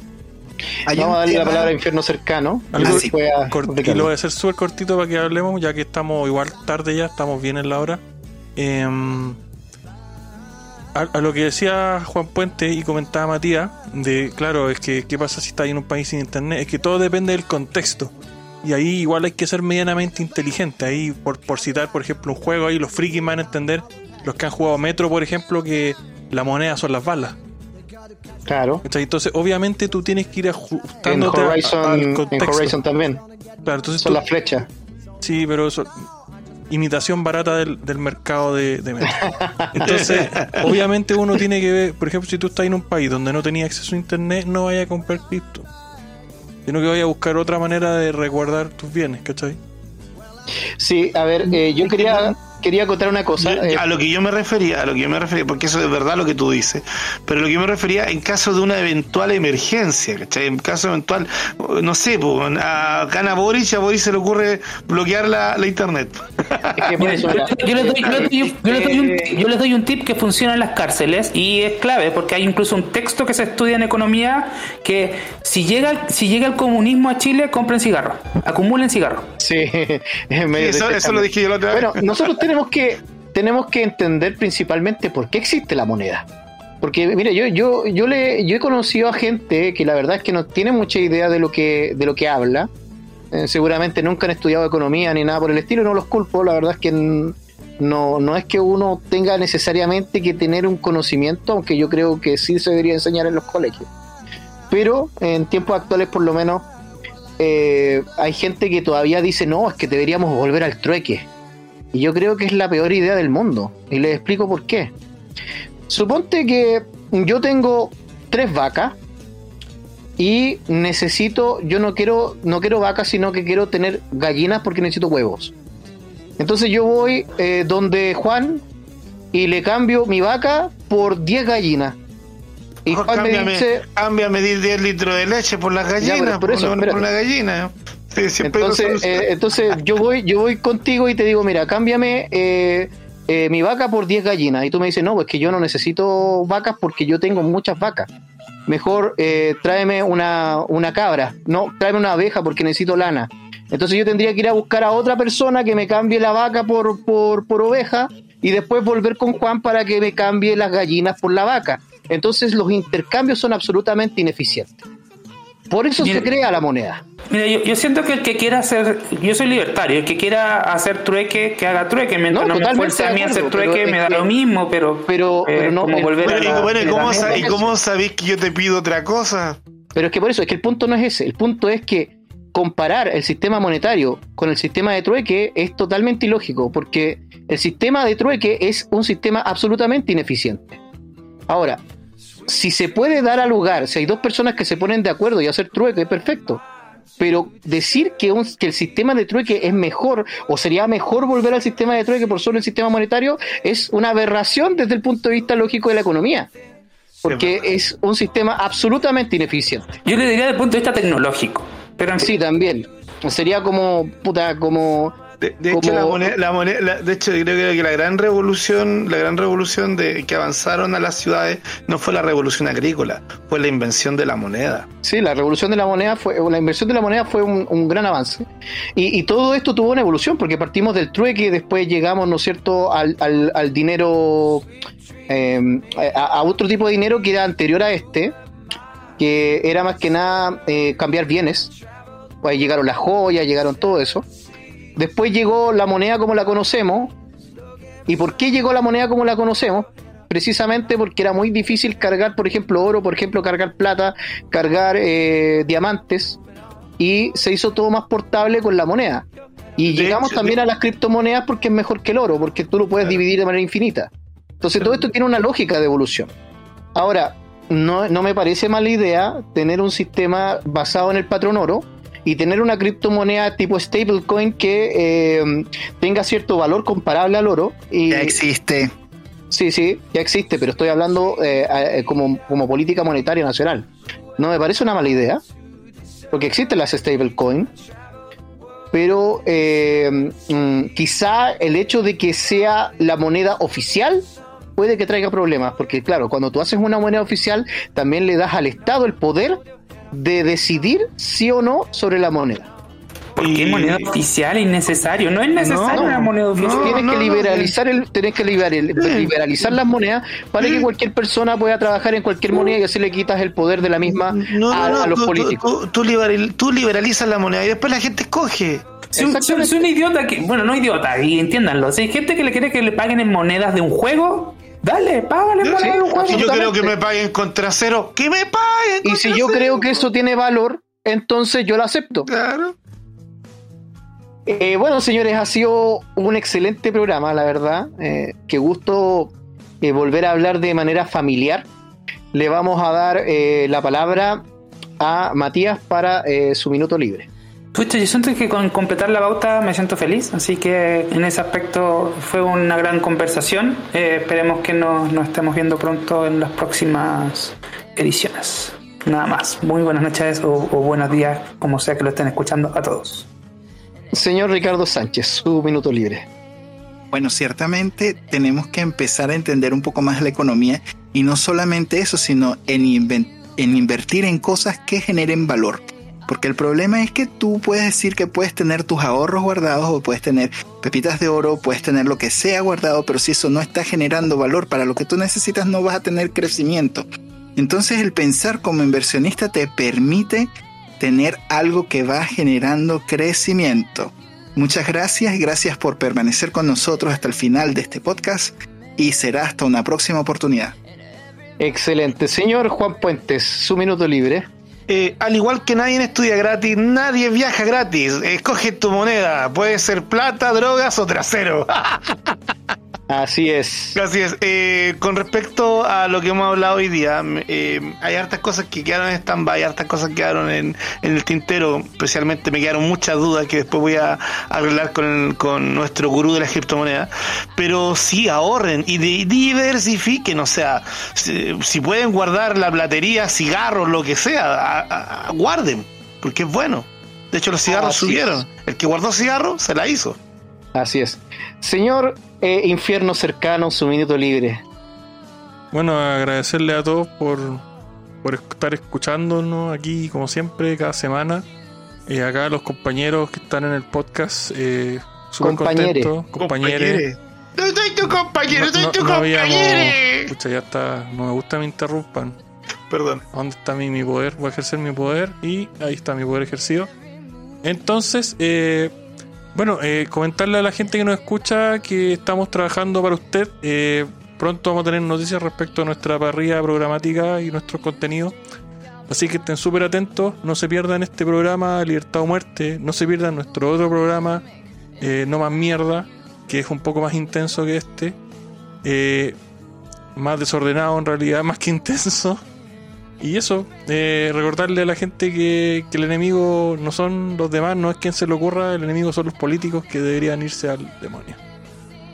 Hay Vamos a darle la palabra a Infierno Cercano. Algo- y después a- Cort- y lo voy a hacer súper cortito para que hablemos, ya que estamos igual tarde ya, estamos bien en la hora. Em, a, a lo que decía Juan Puente y comentaba Matías, de claro, es que qué pasa si está en un país sin internet, es que todo depende del contexto. Y ahí igual hay que ser medianamente inteligente. Ahí, por, por citar, por ejemplo, un juego, ahí los frikis van a entender, los que han jugado Metro, por ejemplo, que la moneda son las balas. Claro. Entonces, obviamente tú tienes que ir En ajustándote a- Horizon, al en. Horizon también. Claro, entonces Son tú- las flechas. Sí, pero eso. Imitación barata del, del mercado de, de. Entonces, obviamente uno tiene que ver, por ejemplo, si tú estás en un país donde no tenías acceso a internet, no vayas a comprar cripto. Sino que vayas a buscar otra manera de resguardar tus bienes, ¿cachai? Sí, a ver, eh, yo quería. Quería contar una cosa. Yo- eh, a lo que yo me refería, a lo que yo me refería, porque eso es verdad lo que tú dices, pero lo que yo me refería en caso de una eventual emergencia, ¿cachai? En caso eventual, no sé, pues, a Cana Boric, a Boris se le ocurre bloquear la, la internet. es que por Mira, eso, yo, les doy, yo les doy- yo les doy un, eh, yo les doy un tip que funciona en las cárceles y es clave porque hay incluso un texto que se estudia en economía que si llega si llega el comunismo a Chile compren cigarros, acumulen cigarros. Sí, eso lo dije yo la otra vez. Bueno, nosotros tenemos que tenemos que entender principalmente por qué existe la moneda. Porque mira, yo yo yo le yo he conocido a gente que la verdad es que no tiene mucha idea de lo que de lo que habla. Eh, seguramente nunca han estudiado economía ni nada por el estilo, no los culpo, la verdad es que no no es que uno tenga necesariamente que tener un conocimiento, aunque yo creo que sí se debería enseñar en los colegios. Pero en tiempos actuales por lo menos eh, hay gente que todavía dice, no, es que deberíamos volver al trueque. Y yo creo que es la peor idea del mundo. Y les explico por qué. Suponte que yo tengo tres vacas y necesito, yo no quiero, no quiero vacas, sino que quiero tener gallinas porque necesito huevos. Entonces yo voy eh, donde Juan y le cambio mi vaca por 10 gallinas. Y Juan me dice, cámbiame 10 10 litros de leche por las gallinas, pero por eso, por, por una gallina. Sí, siempre hay Entonces, eh, entonces yo voy, yo voy contigo y te digo, mira, cámbiame eh, eh, mi vaca por 10 gallinas. Y tú me dices, no, pues que yo no necesito vacas porque yo tengo muchas vacas. Mejor eh, tráeme una, una cabra. No, tráeme una abeja porque necesito lana. Entonces yo tendría que ir a buscar a otra persona que me cambie la vaca por, por, por oveja y después volver con Juan para que me cambie las gallinas por la vaca. Entonces los intercambios son absolutamente ineficientes. Por eso Mira- se crea la moneda. Mira, yo, yo siento que el que quiera hacer, yo soy libertario, el que quiera hacer trueque, que haga trueque, mientras No, no, me fuerce a mí a hacer trueque, me da que- lo mismo, pero, pero- eh, pero no, como volver Bueno, a la- bueno, ¿y cómo, ¿y cómo sabéis que yo te pido otra cosa? Pero es que por eso, es que el punto no es ese. El punto es que comparar el sistema monetario con el sistema de trueque es totalmente ilógico, porque el sistema de trueque es un sistema absolutamente ineficiente. Ahora, si se puede dar a lugar, si hay dos personas que se ponen de acuerdo y hacer trueque, perfecto. Pero decir que, un- que el sistema de trueque es mejor o sería mejor volver al sistema de trueque por sobre el sistema monetario es una aberración desde el punto de vista lógico de la economía. Porque es un sistema absolutamente ineficiente. Yo le diría desde el punto de vista tecnológico, pero en fin. Sí, también. Sería como, puta, como... De, de Como- hecho, la moneda, la moneda- la- de hecho, yo creo que la gran revolución, la gran revolución de que avanzaron a las ciudades no fue la revolución agrícola, fue la invención de la moneda. Sí, la revolución de la moneda fue, la inversión de la moneda fue un, un gran avance. Y, y todo esto tuvo una evolución, porque partimos del trueque, después llegamos, ¿no es cierto?, al, al, al dinero, eh, a, a otro tipo de dinero que era anterior a este, que era más que nada eh, cambiar bienes. Pues ahí llegaron las joyas, llegaron todo eso. Después llegó la moneda como la conocemos. ¿Y por qué llegó la moneda como la conocemos? Precisamente porque era muy difícil cargar, por ejemplo, oro, por ejemplo, cargar plata, cargar eh, diamantes. Y se hizo todo más portable con la moneda. Y De llegamos hecho, también de- a las criptomonedas porque es mejor que el oro, porque tú lo puedes dividir de manera infinita. Entonces todo esto tiene una lógica de evolución. Ahora, no, no me parece mala idea tener un sistema basado en el patrón oro y tener una criptomoneda tipo stablecoin que eh, tenga cierto valor comparable al oro. Y, Ya existe. Sí, sí, ya existe, pero estoy hablando eh, eh, como, como política monetaria nacional. No me parece una mala idea, porque existen las stablecoin, pero eh, mm, quizá el hecho de que sea la moneda oficial puede que traiga problemas, porque claro, cuando tú haces una moneda oficial, también le das al Estado el poder de decidir sí o no sobre la moneda. ¿Por qué moneda oficial es innecesario? No es necesario No, una moneda oficial. no, tienes no, que no, liberalizar el, tienes que liberar- liberalizar las monedas para que cualquier persona pueda trabajar en cualquier moneda y así le quitas el poder de la misma No, a, no, no, a los tú, políticos. Tú, tú liberal- tú liberalizas la moneda y después la gente escoge. Un- si un idiota que, bueno, no idiota, y entiéndanlo, si hay gente que le quiere que le paguen en monedas de un juego, dale, págale monedas de un juego. si yo creo que me paguen con trasero, que me paguen. Y si yo creo que eso tiene valor, entonces yo lo acepto. Claro. Eh, bueno, señores, ha sido un excelente programa, la verdad. Eh, qué gusto eh, volver a hablar de manera familiar. Le vamos a dar eh, la palabra a Matías para eh, su minuto libre. Pucha, yo siento que con completar la bauta me siento feliz, así que en ese aspecto fue una gran conversación. Eh, esperemos que nos, nos estemos viendo pronto en las próximas ediciones. Nada más. Muy buenas noches o, o buenos días, como sea que lo estén escuchando a todos. Señor Ricardo Sánchez, su minuto libre. Bueno, ciertamente tenemos que empezar a entender un poco más la economía y no solamente eso, sino en, inven- en invertir en cosas que generen valor. Porque el problema es que tú puedes decir que puedes tener tus ahorros guardados o puedes tener pepitas de oro, puedes tener lo que sea guardado, pero si eso no está generando valor para lo que tú necesitas, no vas a tener crecimiento. Entonces el pensar como inversionista te permite tener algo que va generando crecimiento. Muchas gracias y gracias por permanecer con nosotros hasta el final de este podcast y será hasta una próxima oportunidad. Excelente. Señor Juan Puentes, su minuto libre. Eh, al igual que nadie estudia gratis, nadie viaja gratis. Escoge tu moneda. Puede ser plata, drogas o trasero. Así es. Así es. Eh, con respecto a lo que hemos hablado hoy día, eh, hay hartas cosas que quedaron en stand-by, hartas cosas que quedaron en, en el tintero. Especialmente me quedaron muchas dudas que después voy a arreglar con, con nuestro gurú de la criptomoneda. Pero sí, ahorren y di- diversifiquen. O sea, si, si pueden guardar la platería, cigarros, lo que sea, a- a- guarden, porque es bueno. De hecho, los cigarros subieron. es. El que guardó cigarro se la hizo. Así es. Señor eh, Infierno Cercano, su minuto libre. Bueno, agradecerle a todos por, por estar escuchándonos aquí, como siempre, cada semana. Eh, acá a los compañeros que están en el podcast, eh, súper contentos. Compañeros. No soy tu compañero, soy tu habíamos. compañero. Pucha, ya está. No me gusta que me interrumpan. Perdón. ¿Dónde está mi, mi poder? Voy a ejercer mi poder y ahí está mi poder ejercido. Entonces, eh, bueno, eh, comentarle a la gente que nos escucha que estamos trabajando para usted. Eh, pronto vamos a tener noticias respecto a nuestra parrilla programática y nuestros contenidos. Así que estén súper atentos, no se pierdan este programa Libertad o Muerte, no se pierdan nuestro otro programa eh, No Más Mierda, que es un poco más intenso que este, eh, más desordenado en realidad, más que intenso. Y eso, eh, recordarle a la gente que, que el enemigo no son los demás, no es quien se le ocurra, el enemigo son los políticos que deberían irse al demonio.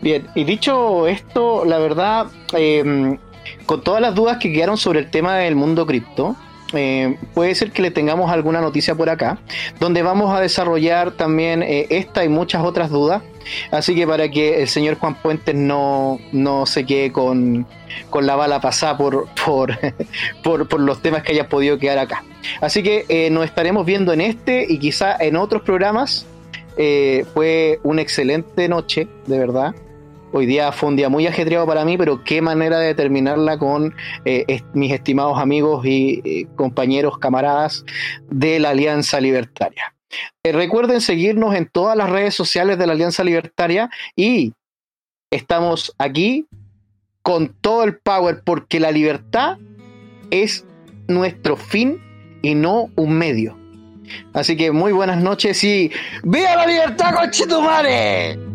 Bien, y dicho esto, la verdad, eh, con todas las dudas que quedaron sobre el tema del mundo cripto, eh, puede ser que le tengamos alguna noticia por acá, donde vamos a desarrollar también eh, esta y muchas otras dudas. Así que para que el señor Juan Puentes no, no se quede con, con la bala pasada por, por, por, los temas que haya podido quedar acá. Así que eh, nos estaremos viendo en este y quizá en otros programas. Fue una excelente noche, de verdad. Hoy día fue un día muy ajetreado para mí, pero qué manera de terminarla con eh, mis estimados amigos y eh, compañeros, camaradas de la Alianza Libertaria. Eh, recuerden seguirnos en todas las redes sociales de la Alianza Libertaria y estamos aquí con todo el power porque la libertad es nuestro fin y no un medio. Así que muy buenas noches y ¡Viva la libertad, conchetumare!